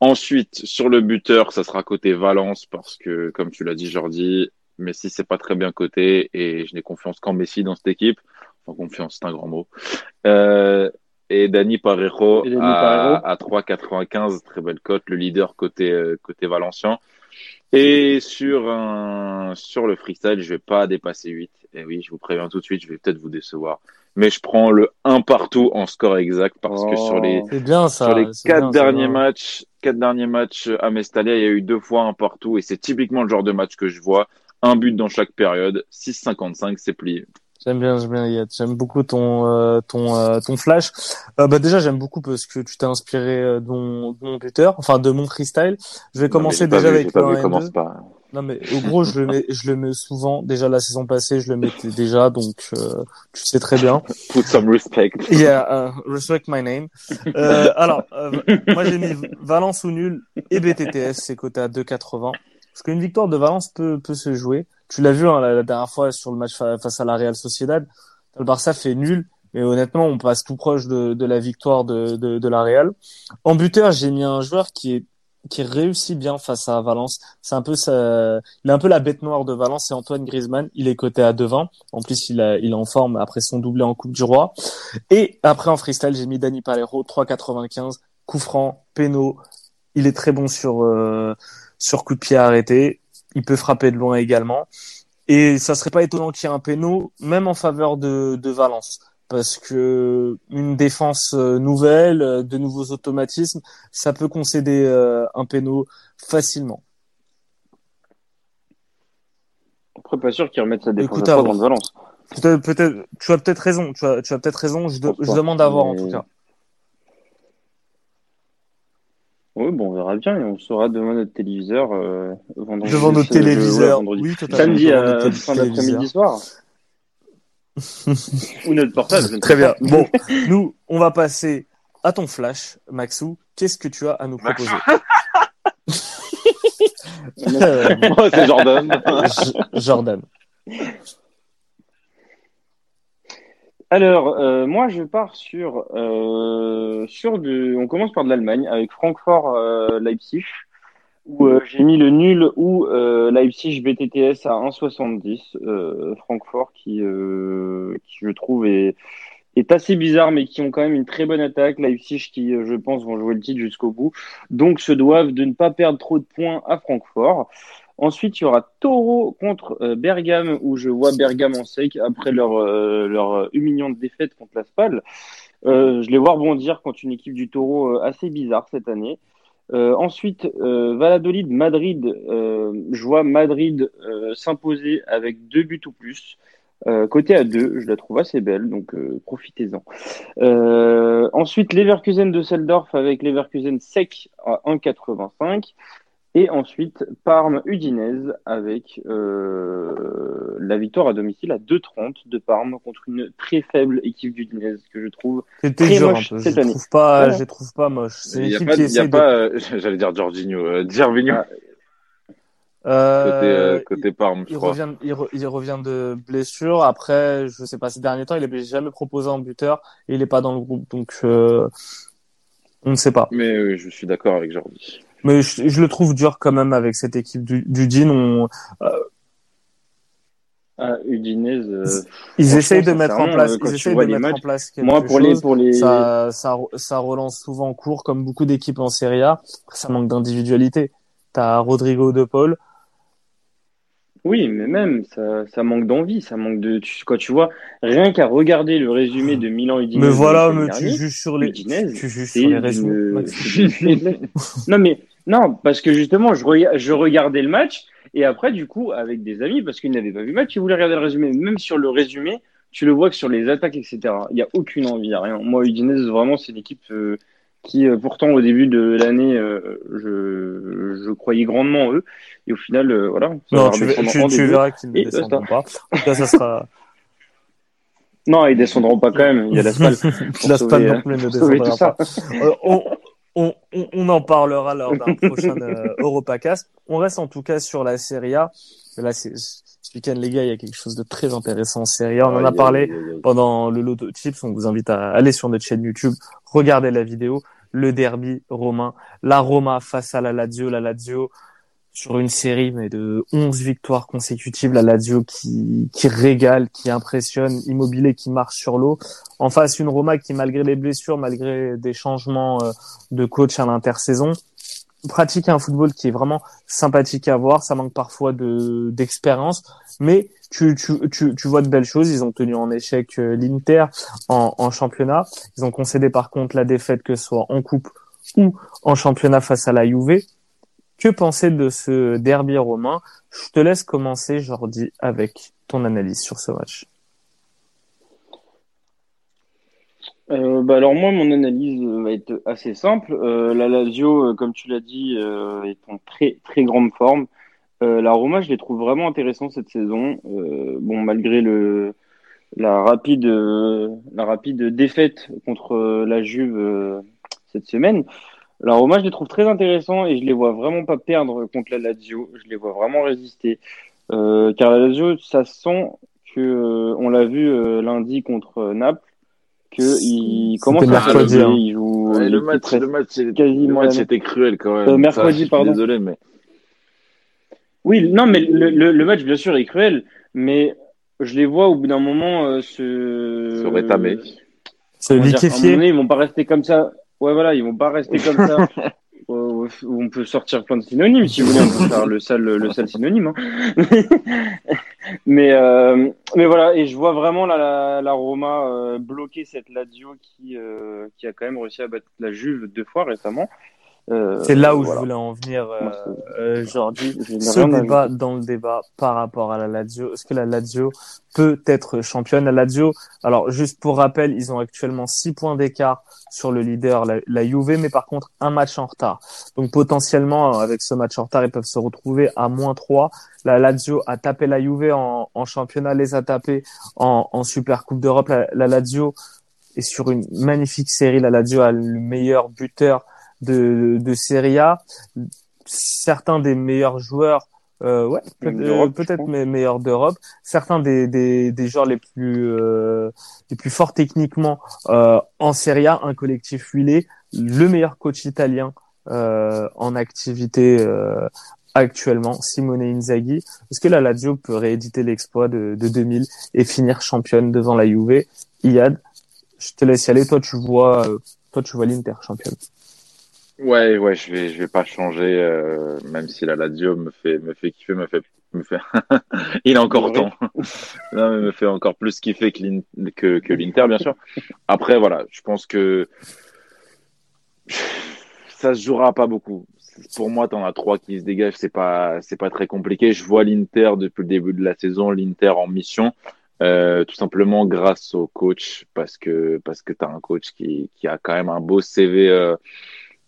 Ensuite, sur le buteur, ça sera côté Valence parce que, comme tu l'as dit, Jordi, Messi, c'est pas très bien coté et je n'ai confiance qu'en Messi dans cette équipe. Enfin, confiance, c'est un grand mot. Euh, et Dani Parejo, à, à 3,95, très belle cote, le leader côté, euh, côté Valencien. Et sur un, sur le freestyle, je vais pas dépasser 8. Et oui, je vous préviens tout de suite, je vais peut-être vous décevoir. Mais je prends le 1 partout en score exact parce que sur les, bien, ça, sur les quatre derniers matchs, quatre derniers matchs à Mestalia, il y a eu deux fois un partout et c'est typiquement le genre de match que je vois. Un but dans chaque période, 6,55, c'est plié. J'aime bien, j'aime bien, J'aime beaucoup ton euh, ton euh, ton flash. Euh, bah déjà, j'aime beaucoup parce que tu t'es inspiré euh, de mon, de mon buteur, enfin de mon freestyle. Je vais commencer déjà avec le 1 pas. Non mais au gros, je le mets, je le mets souvent. Déjà la saison passée, je le mettais déjà, donc tu sais très bien. *laughs* Put some respect. *laughs* Yeah, uh, respect my name. alors, moi j'ai mis Valence ou nul et BTTS, c'est coté à 2,80. Parce qu'une victoire de Valence peut peut se jouer. Tu l'as vu hein, la, dernière fois sur le match face à la Real Sociedad. Le Barça fait nul, mais honnêtement, on passe tout proche de, de la victoire de, de, de, la Real. En buteur, j'ai mis un joueur qui est qui réussit bien face à Valence. C'est un peu ça, il est un peu la bête noire de Valence. C'est Antoine Griezmann. Il est coté à 2,20. En plus, il, a, il est en forme après son doublé en Coupe du Roi. Et après en freestyle, j'ai mis Dani Palero 3,95. Coup franc, péno. Il est très bon sur euh, sur coup de pied arrêté il peut frapper de loin également. Et ça serait pas étonnant qu'il y ait un péno, même en faveur de, de Valence, parce que une défense euh, nouvelle, euh, de nouveaux automatismes, ça peut concéder euh, un péno facilement. Après, pas sûr qu'ils remettent sa défense Écoute, à de Valence. Peut-être, peut tu as peut-être raison. Tu as, tu as peut-être raison. Je, je demande à voir en tout cas. Oui, bon, on verra bien et on sera devant notre téléviseur euh, vendredi. Devant notre téléviseur, oui, totalement. Samedi à fin d'après-midi soir. *laughs* Ou notre portable. Très bien. Bon, nous, on va passer à ton flash, Maxou. Qu'est-ce que tu as à nous proposer *laughs* Moi, c'est Jordan. Jordan. Alors, euh, moi, je pars sur, euh, du... On commence par de l'Allemagne avec Francfort-Leipzig, euh, où j'ai mis le nul ou Leipzig BTTS à 1,70. Francfort qui, qui, je trouve, est, est assez bizarre, mais qui ont quand même une très bonne attaque. Leipzig qui, je pense, vont jouer le titre jusqu'au bout. Donc, se doivent de ne pas perdre trop de points à Francfort. Ensuite, il y aura Taureau contre euh, Bergame, où je vois Bergame en sec après leur, euh, leur humiliante défaite contre la Spal. Euh, je les vois rebondir contre une équipe du Taureau assez bizarre cette année. ensuite, Valladolid, Madrid. je vois Madrid s'imposer avec deux buts ou plus. Euh, côté à 2, je la trouve assez belle, donc euh, profitez-en. ensuite, Leverkusen de Seldorf avec Leverkusen sec à 1,85. Et ensuite, Parme Udinese avec euh, la victoire à domicile à 2,30 de Parme contre une très faible équipe d'Udinese que je trouve très moche cette je année. Trouve pas, Je trouve pas moche. C'est une équipe qui essaie pas, euh, *laughs* j'allais dire Jorginho, euh, Gervinho. Ah. Euh, côté, euh, côté Parme, je il crois. Revient, il, il, revient de blessure. Après, je sais pas, ces derniers temps, il est jamais proposé en buteur et il est pas dans le groupe. Donc, euh, on ne sait pas. Mais oui, je suis d'accord avec Jordi mais je, je, le trouve dur quand même avec cette équipe du, du DIN. On, euh, ah, Udinese, euh, ils essayent de mettre en place, ils essayent de mettre en place quelque Moi, pour chose. les, pour les, ça, ça, ça relance souvent court, comme beaucoup d'équipes en Serie A. Ça manque d'individualité. T'as Rodrigo de Paul. Oui, mais même, ça, ça manque d'envie, ça manque de, tu, quand tu vois, rien qu'à regarder le résumé de Milan Udinese. Mais voilà, mais tu juges sur les, Udinese, tu juges sur les résumés. *laughs* non, mais, non, parce que justement, je, je regardais le match et après, du coup, avec des amis, parce qu'ils n'avaient pas vu le match, ils voulaient regarder le résumé. Même sur le résumé, tu le vois que sur les attaques, etc. Il n'y a aucune envie, il a rien. Moi, Udinese, vraiment, c'est une équipe euh, qui, euh, pourtant, au début de l'année, euh, je, je croyais grandement en eux. Et au final, euh, voilà. Non, tu, tu, tu verras qu'ils ne descendront pas. En tout cas, ça sera. *laughs* Non, ils descendront pas quand même. Il y a l'asphalte. L'asphalte *laughs* non plus ne *laughs* descendra pas. on, on, on, en parlera lors d'un prochain euh, Europacast. On reste en tout cas sur la Serie A. Là, ce week-end, les gars, il y a quelque chose de très intéressant en Serie A. On en a parlé pendant le lot de tips. On vous invite à aller sur notre chaîne YouTube, regarder la vidéo. Le derby romain, la Roma face à la Lazio, la Lazio sur une série mais de 11 victoires consécutives, la Lazio qui, qui régale, qui impressionne, Immobilier qui marche sur l'eau. En face, une Roma qui, malgré les blessures, malgré des changements euh, de coach à l'intersaison, pratique un football qui est vraiment sympathique à voir. Ça manque parfois de d'expérience, mais tu, tu, tu, tu vois de belles choses. Ils ont tenu en échec euh, l'Inter en, en championnat. Ils ont concédé par contre la défaite que ce soit en coupe ou en championnat face à la Juve. Que penser de ce derby romain? Je te laisse commencer, Jordi, avec ton analyse sur ce match. Euh, bah alors moi, mon analyse va être assez simple. Euh, la Lazio, euh, comme tu l'as dit, est en très très grande forme. la Roma, je les trouve vraiment intéressants cette saison. bon, malgré le la rapide la rapide défaite contre la Juve cette semaine, la Roma, je les trouve très intéressants et je les vois vraiment pas perdre contre la Lazio. Je les vois vraiment résister. car la Lazio, ça sent que on l'a vu lundi contre Naples qu'il commence à faire hein. il joue le match, le match, le match était cruel quand même. Euh, mercredi, pardon. Désolé, mais. Oui, non, mais le, le, match, bien sûr, est cruel, mais je les vois au bout d'un moment euh, se. Se rétamer. Se liquéfier. Ils vont pas rester comme ça. Ouais, voilà, ils vont pas rester comme ça. *laughs* on peut sortir plein de synonymes si vous voulez, on peut faire le sale, le sale synonyme. Hein. *laughs* mais, euh, mais voilà, et je vois vraiment la, la, Roma euh, bloquer cette Lazio qui, euh, qui a quand même réussi à battre la Juve deux fois récemment. Euh, c'est là où je voulais en venir, euh, euh Jordi. Ce débat dans le débat par rapport à la Lazio. Est-ce que la Lazio peut être championne? La Lazio, alors juste pour rappel, ils ont actuellement 6 points d'écart sur le leader, la, la, Juve, mais par contre un match en retard. Donc potentiellement, avec ce match en retard, ils peuvent se retrouver à moins 3. La Lazio a tapé la Juve en, en championnat, les a tapés en, en Super Coupe d'Europe. La, la Lazio est sur une magnifique série. La Lazio a le meilleur buteur de, de Serie A. Certains des meilleurs joueurs, euh, ouais, euh, peut-être mes meilleurs d'Europe. Certains des, des, des joueurs les plus euh, les plus forts techniquement euh, en Serie A, un collectif huilé, le meilleur coach italien euh, en activité euh, actuellement, Simone Inzaghi. Est-ce que la Lazio peut rééditer l'exploit de, de 2000 et finir championne devant la Juve? Iyad, je te laisse y aller. Toi, tu vois, toi, tu vois l'Inter championne. Ouais, ouais, je vais, je vais pas changer, euh, même si la Lazio me fait, me fait kiffer, me fait, me fait. *laughs* Il a encore temps. *laughs* non, mais me fait encore plus kiffer que, que, que l'Inter, bien sûr. Après, voilà, je pense que *sighs* ça se jouera pas beaucoup. Pour moi, t'en as trois qui se dégagent, c'est pas, c'est pas très compliqué. Je vois l'Inter depuis le début de la saison, l'Inter en mission. Euh, tout simplement grâce au coach, parce que parce que tu as un coach qui, qui a quand même un beau CV euh,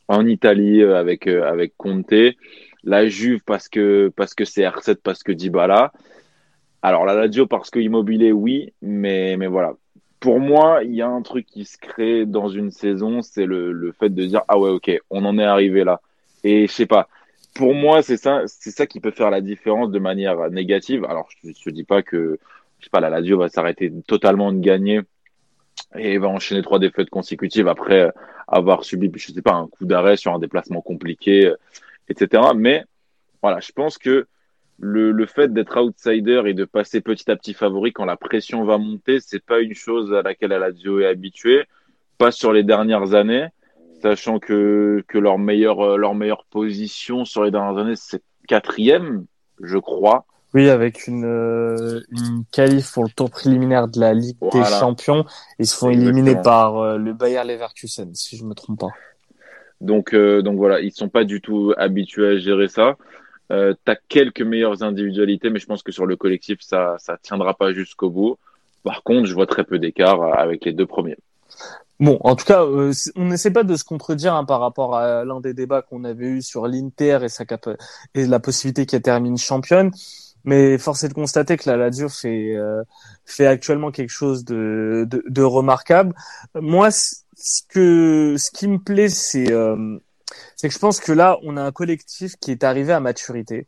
en Italie euh, avec euh, avec Conte. La Juve parce que parce que c'est R7 parce que Dybala. Alors la Lazio parce que Immobilier oui, mais mais voilà. Pour moi, il y a un truc qui se crée dans une saison, c'est le, le fait de dire ah ouais ok, on en est arrivé là. Et je sais pas. Pour moi, c'est ça, c'est ça qui peut faire la différence de manière négative. Alors je, je dis pas que je sais pas la Lazio va s'arrêter totalement de gagner et va enchaîner trois défaites consécutives après avoir subi, je sais pas, un coup d'arrêt sur un déplacement compliqué, etc. Mais voilà, je pense que le, le fait d'être outsider et de passer petit à petit favori quand la pression va monter, c'est pas une chose à laquelle la Lazio est habituée, pas sur les dernières années, sachant que, que leur meilleure leur meilleure position sur les dernières années c'est quatrième, je crois. Oui, avec une, euh, une qualif pour le tour préliminaire de la Ligue des. Champions. Ils se font Exactement. éliminer par euh, le Bayer Leverkusen, si je me trompe pas. Donc, euh, donc voilà, ils sont pas du tout habitués à gérer ça. Euh, tu as quelques meilleures individualités, mais je pense que sur le collectif, ça ça tiendra pas jusqu'au bout. Par contre, je vois très peu d'écart avec les deux premiers. Bon, en tout cas, euh, on n'essaie pas de se contredire hein, par rapport à l'un des débats qu'on avait eu sur l'Inter et sa et la possibilité qu'elle termine championne. Mais force est de constater que la Lazio fait euh, fait actuellement quelque chose de de, de remarquable. Moi, ce que ce qui me plaît, c'est euh, c'est que je pense que là, on a un collectif qui est arrivé à maturité,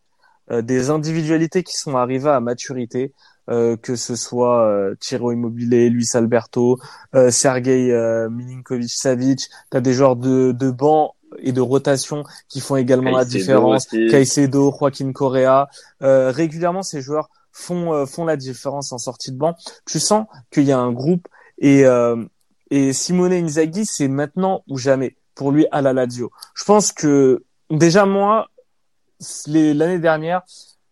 euh, des individualités qui sont arrivées à maturité, euh, que ce soit euh, Ciro Immobile, Luis Alberto, euh, Sergei euh, Milinkovic-Savic, tu as des joueurs de, de banc et de rotation qui font également la différence. aussi. Caicedo, Joaquin Correa, euh, régulièrement ces joueurs font euh, font la différence en sortie de banc. Tu sens qu'il y a un groupe et euh, et Simone Inzaghi c'est maintenant ou jamais pour lui à la Lazio. Je pense que déjà moi l'année dernière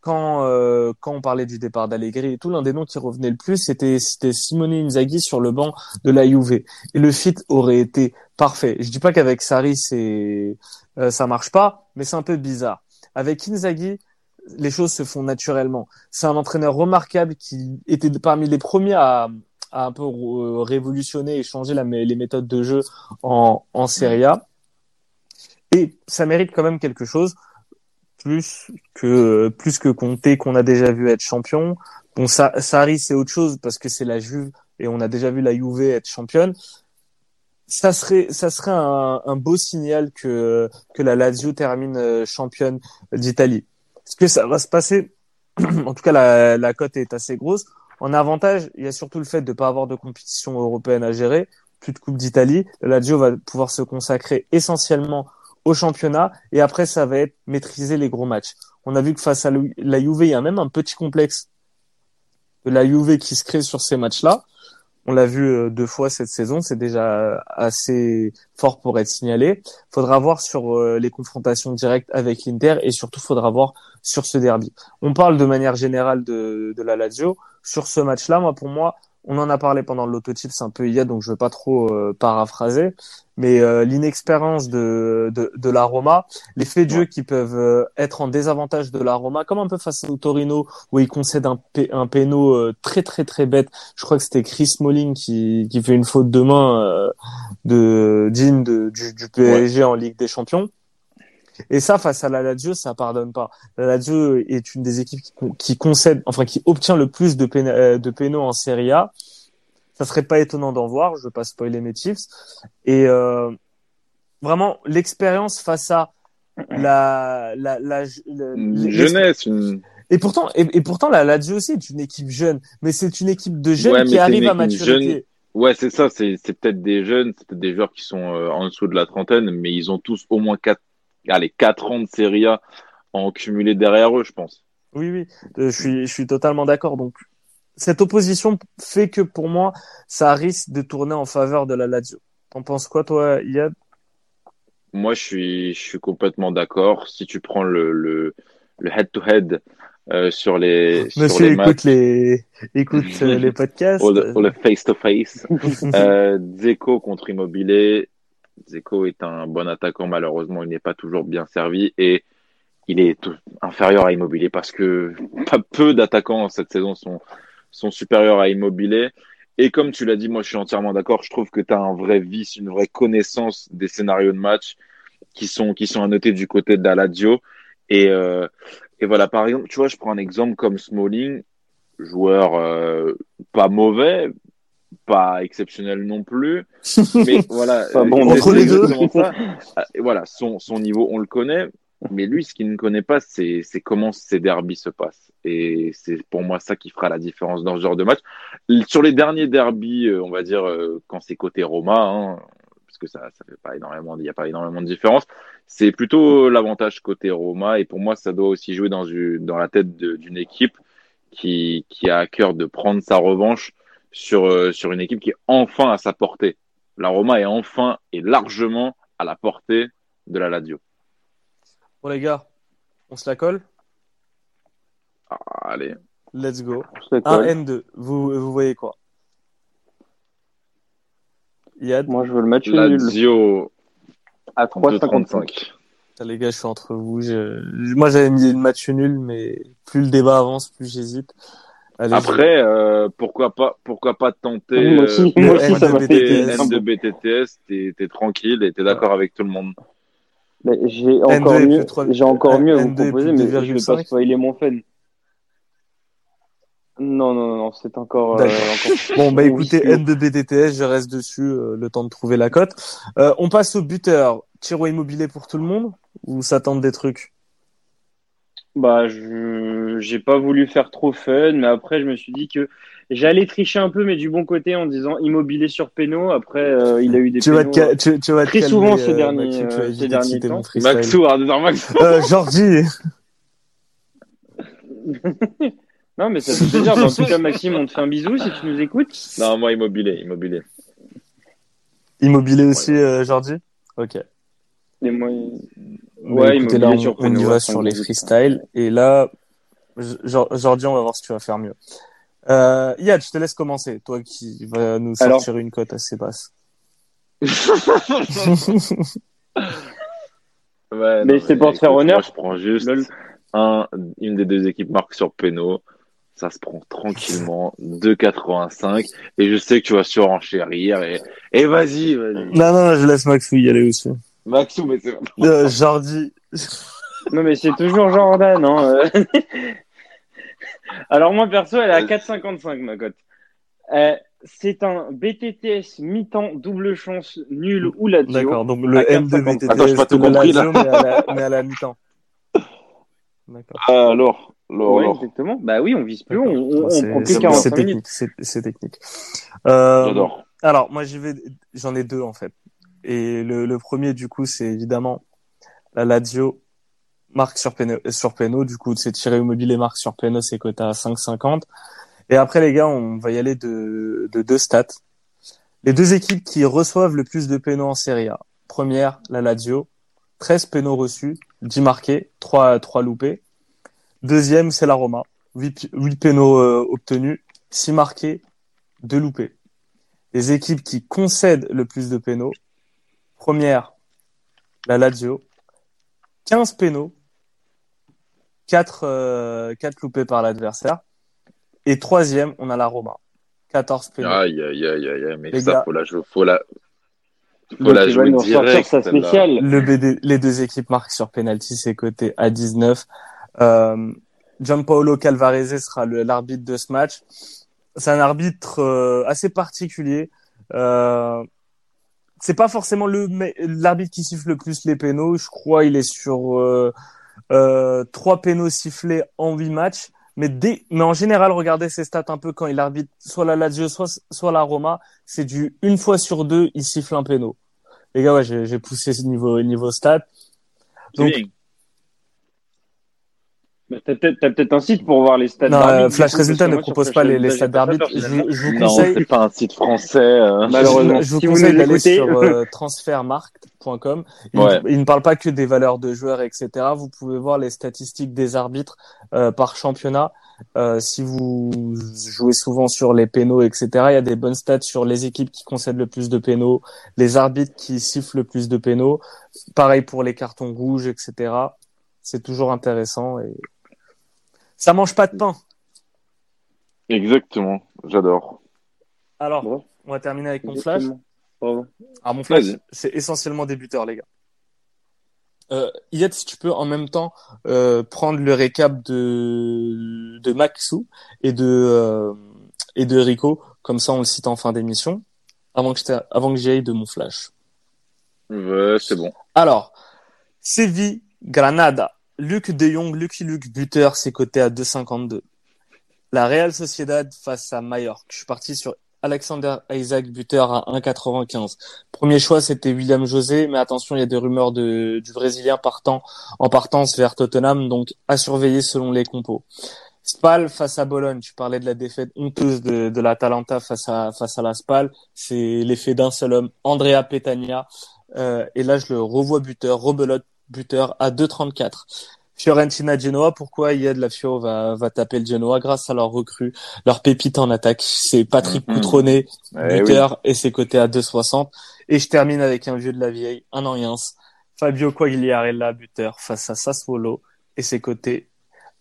quand euh, quand on parlait du départ d'Allegri et tout l'un des noms qui revenait le plus c'était c'était Simone Inzaghi sur le banc de la Juve et le fit aurait été parfait. Je dis pas qu'avec Sarri c'est euh, ça marche pas, mais c'est un peu bizarre. Avec Inzaghi, les choses se font naturellement. C'est un entraîneur remarquable qui était parmi les premiers à, un peu euh, révolutionner et changer les méthodes de jeu en Serie A. Et ça mérite quand même quelque chose plus que plus que Conte qu'on a déjà vu être champion. Bon, ça, Sarri c'est autre chose parce que c'est la Juve et on a déjà vu la Juve être championne. Ça serait ça serait un, un beau signal que que la Lazio termine euh, championne d'Italie. Est-ce que ça va se passer *clears throat* En tout cas, la, la cote est assez grosse. En avantage, il y a surtout le fait de ne pas avoir de compétition européenne à gérer, plus de Coupe d'Italie. La Lazio va pouvoir se consacrer essentiellement au championnat et après, ça va être maîtriser les gros matchs. On a vu que face à la Juve, il y a même un petit complexe de la Juve qui se crée sur ces matchs-là. On l'a vu euh, deux fois cette saison, c'est déjà assez fort pour être signalé. Faudra voir sur euh, les confrontations directes avec l'Inter et surtout faudra voir sur ce derby. On parle de manière générale de, de la Lazio. Sur ce match-là, moi pour moi, on en a parlé pendant l'autotype, c'est un peu hier, donc je veux pas trop euh, paraphraser, mais euh, l'inexpérience de, de, de la Roma, les faits de jeu qui peuvent euh, être en désavantage de la Roma, comme un peu face au Torino où il concède un, un péno euh, très très très bête. Je crois que c'était Chris Smalling qui, qui fait une faute de main euh, de digne de, du, du PSG en Ligue des Champions. Et ça, face à la Lazio, ça pardonne pas. La Lazio est une des équipes qui, con- qui concède, enfin qui obtient le plus de, péna- euh, de pénaux en Serie A. Ça serait pas étonnant d'en voir. Je veux pas spoiler mes chiefs. Et euh, vraiment, l'expérience face à la la, la, la- Une l'ex- jeunesse, une... Et pourtant, et, et pourtant, la Lazio aussi est une équipe jeune, mais c'est une équipe de jeunes Ouais, qui arrive à maturité. jeune. Ouais, c'est ça, c'est c'est peut-être des jeunes, c'est peut-être des joueurs qui sont euh, en dessous de la trentaine, mais ils ont tous au moins quatre, allez, quatre ans de Serie A en cumulé derrière eux, je pense. Oui, oui, euh, je suis, je suis totalement d'accord. Donc, cette opposition fait que pour moi, ça risque de tourner en faveur de la Lazio. T'en penses quoi, toi, Yad Moi, je suis, je suis complètement d'accord. Si tu prends le, le, le head-to-head euh, sur les, sur Monsieur les écoute matchs, les, écoute euh, les *laughs* podcasts. ou le, face-to-face, *laughs* euh, Dzeko contre Immobilier. Dzeko est un bon attaquant, malheureusement, il n'est pas toujours bien servi et il est inférieur à Immobilier parce que *laughs* pas peu d'attaquants cette saison sont, sont supérieurs à Immobilier. Et comme tu l'as dit, moi je suis entièrement d'accord. Je trouve que tu as un vrai vice, une vraie connaissance des scénarios de match qui sont, qui sont à noter du côté la Et, euh, et voilà, par exemple, tu vois, je prends un exemple comme Smalling, joueur euh, pas mauvais, pas exceptionnel non plus, *laughs* mais voilà, bon, entre les deux. Ça. voilà, son, son niveau, on le connaît, mais lui, ce qu'il ne connaît pas, c'est comment ces derbies se passent. Et c'est pour moi ça qui fera la différence dans ce genre de match. Sur les derniers derbies, euh, on va dire, euh, quand c'est côté Roma, hein, parce que ça, ça fait pas énormément, il n'y a pas énormément de différence, c'est plutôt l'avantage côté Roma. Et pour moi, ça doit aussi jouer dans, dans la tête d'une équipe qui, qui a à cœur de prendre sa revanche sur, euh, sur une équipe qui est enfin à sa portée. La Roma est enfin et largement à la portée de la Lazio. Bon les gars, on se la colle? Ah, Allez. Let's go. 1 N2, vous, vous voyez quoi? Yad? Moi je veux le match Lazio à 3,55. Les gars, je suis entre vous. Moi j'avais mis le match nul, mais plus le débat avance, plus j'hésite. Après, euh, pourquoi pas, pourquoi pas tenter moi aussi, euh, moi aussi ça m'a N de BTTS, t'es tranquille et t'es d'accord avec tout le monde. J'ai encore mieux, j'ai encore mieux à vous proposer, mais je vais pas spoiler mon fan. Non, non, non, c'est encore, euh, encore, Bon, bah écoutez, N de BTTS, je reste dessus, euh, le temps de trouver la cote. Euh, on passe au buteur. Tiro immobilier pour tout le monde ou ça tente des trucs? Bah, je j'ai pas voulu faire trop fun, mais après je me suis dit que j'allais tricher un peu, mais du bon côté en disant immobilier sur Péno. Après, euh, il a eu des tu vas te, tu, tu vas très calmer, souvent euh, ces derniers, Maxime, euh, ces derniers temps. Maxou, Maxou. Euh, Georgie. *laughs* non, mais ça fait plaisir. en tout cas, Maxime, on te fait un bisou si tu nous écoutes. Non, moi immobilier, immobilier. Immobilier aussi, ouais. euh, Georgie. Ok. Et moi, ouais, écoutez, là, on, sur on y va sur les freestyles. Et là, Georgie, on va voir si tu vas faire mieux. Euh, Yad, je te laisse commencer, toi qui vas nous sortir Alors... une cote assez basse. *laughs* ouais, mais c'est pour te faire honneur. Moi, je prends juste un, une des deux équipes marque sur Péno. Ça se prend tranquillement, 2,85. Et je sais que tu vas surenchérir. Et, et vas-y, vas-y. Non, non, je laisse Maxou y aller aussi. Maxou, mais c'est. Euh, Jordi. *laughs* non, mais c'est toujours Jordan, hein. *laughs* Alors moi perso, elle est à 4,55 ma cote. Euh, c'est un BTTS mi-temps double chance nul ou Lazio. D'accord, donc le M de BTTS Attends, pas tout compris, Lazio, mais à la, mais à la mi-temps. *laughs* D'accord. Ah, alors, alors, ouais, alors. exactement. Bah oui, on vise plus, on, on, on prend plus 45 minutes. C'est technique. Euh, J'adore. Alors moi j'en ai deux en fait. Et le, le premier du coup c'est évidemment la Lazio marque sur Peno, du coup c'est tiré immobilier marque sur Peno c'est coté à 5,50 et après les gars on va y aller de, de deux stats. Les deux équipes qui reçoivent le plus de Peno en Serie A. Première la Lazio. 13 Peno reçus 10 marqués 3 3 loupés. Deuxième c'est la Roma. 8, 8 Peno euh, obtenus 6 marqués 2 loupés. Les équipes qui concèdent le plus de Peno première la Lazio 15 pénaux, 4, euh, 4 loupés par l'adversaire. Et troisième, on a la Roma. 14 pénaux. Aïe, aïe, aïe, aïe, mais Les ça, gars. faut la jouer, faut la, faut Donc, la il va jouer direct. Le BD, les deux équipes marquent sur penalty, c'est coté à 19. Euh, Gianpaolo Calvarese sera l'arbitre de ce match. C'est un arbitre euh, assez particulier. Euh, c'est pas forcément le l'arbitre qui siffle le plus les pénaux. Je crois il est sur euh, euh, trois pénaux sifflés en huit matchs. Mais, dès, mais en général, regardez ses stats un peu quand il arbitre soit la Lazio, soit, soit la Roma. C'est du une fois sur deux, il siffle un pénal. Les gars, ouais, j'ai poussé ce niveau, niveau stat. Donc, Mais T'as peut-être t'as peut-être un site pour voir les stats Non, d'arbitre, euh, du Flash coup, Résultat parce que ne moi, sur propose Flash pas les, les Résultat, stats j'ai pas ça, d'arbitre. Je, personnellement. vous- je vous Non, conseille, c'est pas un site français. euh. Malheureusement. je vous Si vous conseille nous d'aller écoutez, sur euh, transfermarkt.com. Il, Ouais. il ne parle pas que des valeurs de joueurs, etc. Vous pouvez voir les statistiques des arbitres euh, par championnat. Euh, si vous jouez souvent sur les pénaux, etc., il y a des bonnes stats sur les équipes qui concèdent le plus de pénaux, les arbitres qui sifflent le plus de pénaux. Pareil pour les cartons rouges, etc. C'est toujours intéressant et ça mange pas de pain. Exactement, j'adore. Alors, on va terminer avec mon flash. Bravo. Alors, mon flash, c'est essentiellement des buteurs, les gars. Euh, Yet, si tu peux en même temps euh, prendre le récap de de Maxou et de euh, et de Rico, comme ça on le cite en fin d'émission, avant que avant que j'y aille de mon flash. Ouais, c'est bon. Alors, Séville, Granada, Luc de Jong, Lucky Luke, buteur, c'est coté à 2,52. La Real Sociedad face à Mallorca. Je suis parti sur Alexander Isaac, buteur à 1,95. Premier choix, c'était William José, mais attention, il y a des rumeurs de, du Brésilien partant en partance vers Tottenham, donc à surveiller selon les compos. Spal face à Bologne, tu parlais de la défaite honteuse de, de l'Atalanta face à, face à la Spal. C'est l'effet d'un seul homme, Andrea Petagna. Euh, et là, je le revois buteur, rebelote buteur à 2,34. Fiorentina Genoa, pourquoi Yad la Fio va, va taper le Genoa grâce à leur recrue, leur pépite en attaque? C'est Patrick Mhm. Coutronnet, Eh oui. buteur, et c'est coté à 2,60. Et je termine avec un vieux de la vieille, un Anciens, Fabio Quagliarella, buteur, face à Sassuolo, et c'est coté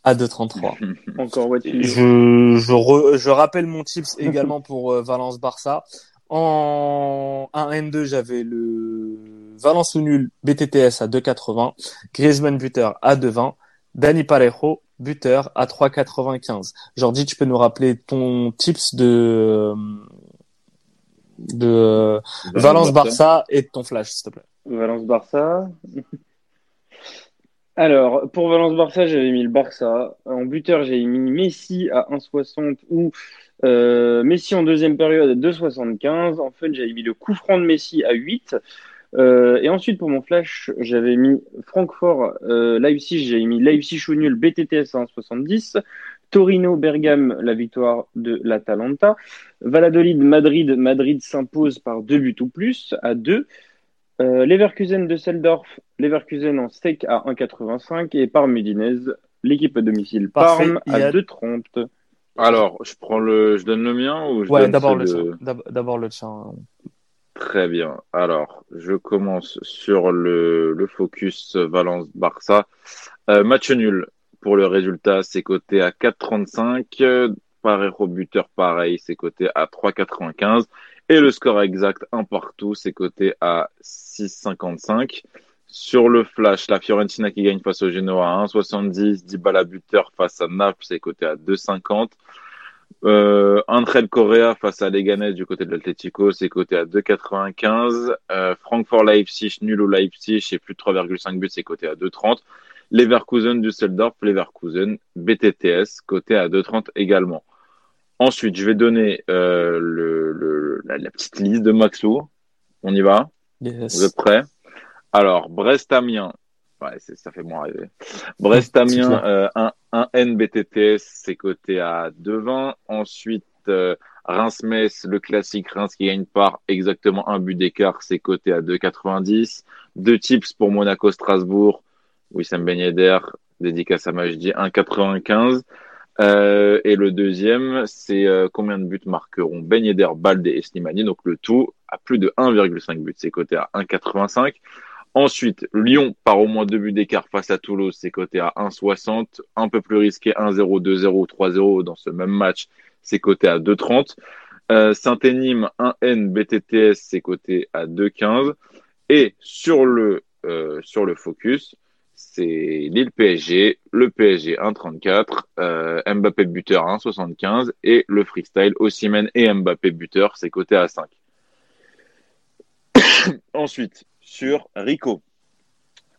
à 2,33. *laughs* Encore Je, je, re- je rappelle mon tips *laughs* également pour euh, Valence-Barça. En 1N2, j'avais le Valence ou nul BTTS à 2,80, Griezmann buteur à 2,20, Dani Parejo buteur à 3,95. Jordi, tu peux nous rappeler ton tips de de Valence-Barça et de ton flash, s'il te plaît. Valence-Barça. *laughs* Alors, pour Valence-Barça, j'avais mis le Barça. En buteur, j'avais mis Messi à 1,60 ou euh, Messi en deuxième période à 2,75. En fait, j'avais mis le coup franc de Messi à 8. Euh, et ensuite, pour mon flash, j'avais mis Francfort, euh, Leipzig, j'avais mis Leipzig ou nul, BTTS à 1,70. Torino, Bergame, la victoire de l'Atalanta. Valladolid, Madrid, Madrid s'impose par deux buts ou plus à 2. Euh, Leverkusen de Seldorf, Leverkusen en steak à 1,85 et Parme Udinese, l'équipe à domicile Parme à a- 2,30. Alors, je prends le, je donne le mien ou je Ouais, donne d'abord le de- D'abord le tien. Très bien. Alors, je commence sur le, le focus Valence-Barça. Euh, match nul pour le résultat, c'est coté à 4,35. Euh, Parejo buteur, pareil, c'est coté à 3,95. Et le score exact, un partout, c'est coté à 6,55. Sur le flash, la Fiorentina qui gagne face au Genoa à 1,70. Dybala buteur face à Naples, c'est coté à 2,50. Euh, André Correa face à Leganés du côté de l'Atlético, c'est coté à 2,95. Euh, Francfort-Leipzig, nul au Leipzig, et plus de 3,5 buts, c'est coté à 2,30. Leverkusen, Düsseldorf, Leverkusen, BTTS, coté à 2,30 également. Ensuite, je vais donner euh, le, le, la, la petite liste de Maxo. On y va? Yes. Vous êtes prêts? Alors, Brest-Amiens. Ouais, ça fait moins rêver. Brest-Amiens, euh, un, un NBTTS, c'est coté à 2,20. Ensuite, euh, Reims-Metz, le classique Reims qui gagne par exactement un but d'écart, c'est coté à 2,90. Deux tips pour Monaco-Strasbourg. Wissam Ben Yedder, dédicace à Majdi, 1,95. Euh, et le deuxième, c'est euh, combien de buts marqueront Ben Yedder, Balde et Slimani. Donc le tout à plus de 1,5 buts. C'est coté à 1,85. Ensuite, Lyon par au moins deux buts d'écart face à Toulouse. C'est coté à 1,60. Un peu plus risqué, 1-0, 2-0, 3-0 dans ce même match. C'est coté à 2,30. Euh, Saint-Énime, 1N BTTS, c'est coté à 2,15. Et sur le, euh, sur le focus, c'est Lille PSG, le PSG 1,34, euh, Mbappé buteur 1,75 et le freestyle Osimhen et Mbappé buteur, c'est coté à 5. *coughs* Ensuite, sur Rico.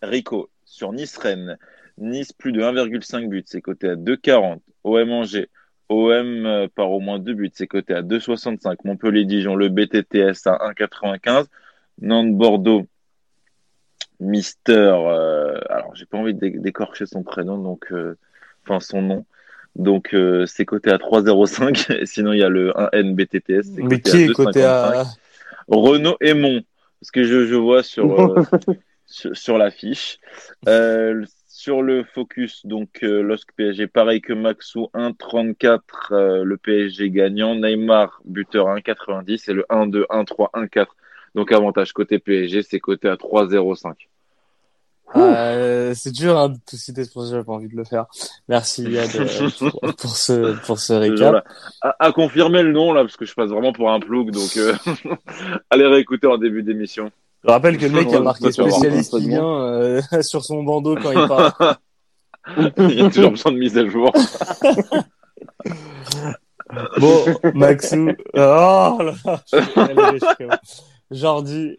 Rico, sur Nice-Rennes. Nice, plus de 1,5 buts, c'est coté à 2,40. OM Angers. OM euh, par au moins 2 buts, c'est coté à 2,65. Montpellier-Dijon, le BTTS à 1,95. Nantes-Bordeaux, Mister. euh, alors, j'ai pas envie de dé- d'écorcher son prénom, donc, euh, enfin son nom. Donc, euh, c'est coté à 3,05. *laughs* Et Sinon, il y a le 1N BTTS. Mais coté qui à est 2,55. à... Renault Aymon, parce que je, je vois sur, euh, *laughs* sur, sur l'affiche. Euh, sur le focus, donc euh, LOSC PSG, pareil que Maxou, 1,34 euh, le PSG gagnant, Neymar buteur 1,90 et le 1-2, 1-3, 1-4. Donc avantage côté PSG, c'est coté à 3,05. Euh, c'est dur hein, de tout citer ce projet, j'ai pas envie de le faire. Merci Yad euh, pour, pour ce pour ce *laughs* récap. À, à confirmer le nom là, parce que je passe vraiment pour un ploug, donc euh, *laughs* allez réécouter en début d'émission. Je rappelle que le mec a marqué spécialiste 1 euh, *laughs* sur son bandeau quand il parle. Il y a toujours besoin de mise à jour. Bon, Maxou. Oh là là. je suis allé chier. Jordi,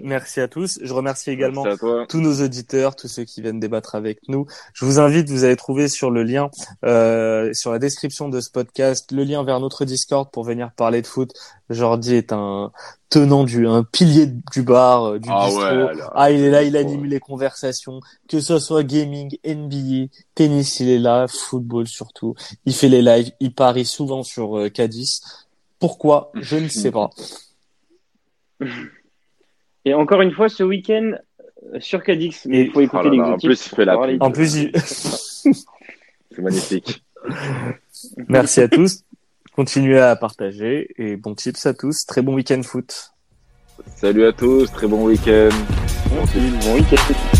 Merci à tous. Je remercie également tous nos auditeurs, tous ceux qui viennent débattre avec nous. Je vous invite, vous allez trouver sur le lien, euh, sur la description de ce podcast, le lien vers notre Discord pour venir parler de foot. Jordi est un tenant du, un pilier du bar, euh, du Ah bistrot. ouais, là. Ah, il est là, il anime les conversations, que ce soit gaming, NBA, tennis, il est là, football surtout. Il fait les lives, il parie souvent sur euh, Cadiz. Pourquoi? Je ne sais pas. *laughs* Et encore une fois, ce week-end euh, sur Cadix, mais il faut Oh écouter là là, en plus, il fait la pub. En plus, il- C'est magnifique. *laughs* merci à tous. Continuez à partager et bon tips à tous. Très bon week-end foot. Salut à tous, très bon week-end. Merci, bon week-end.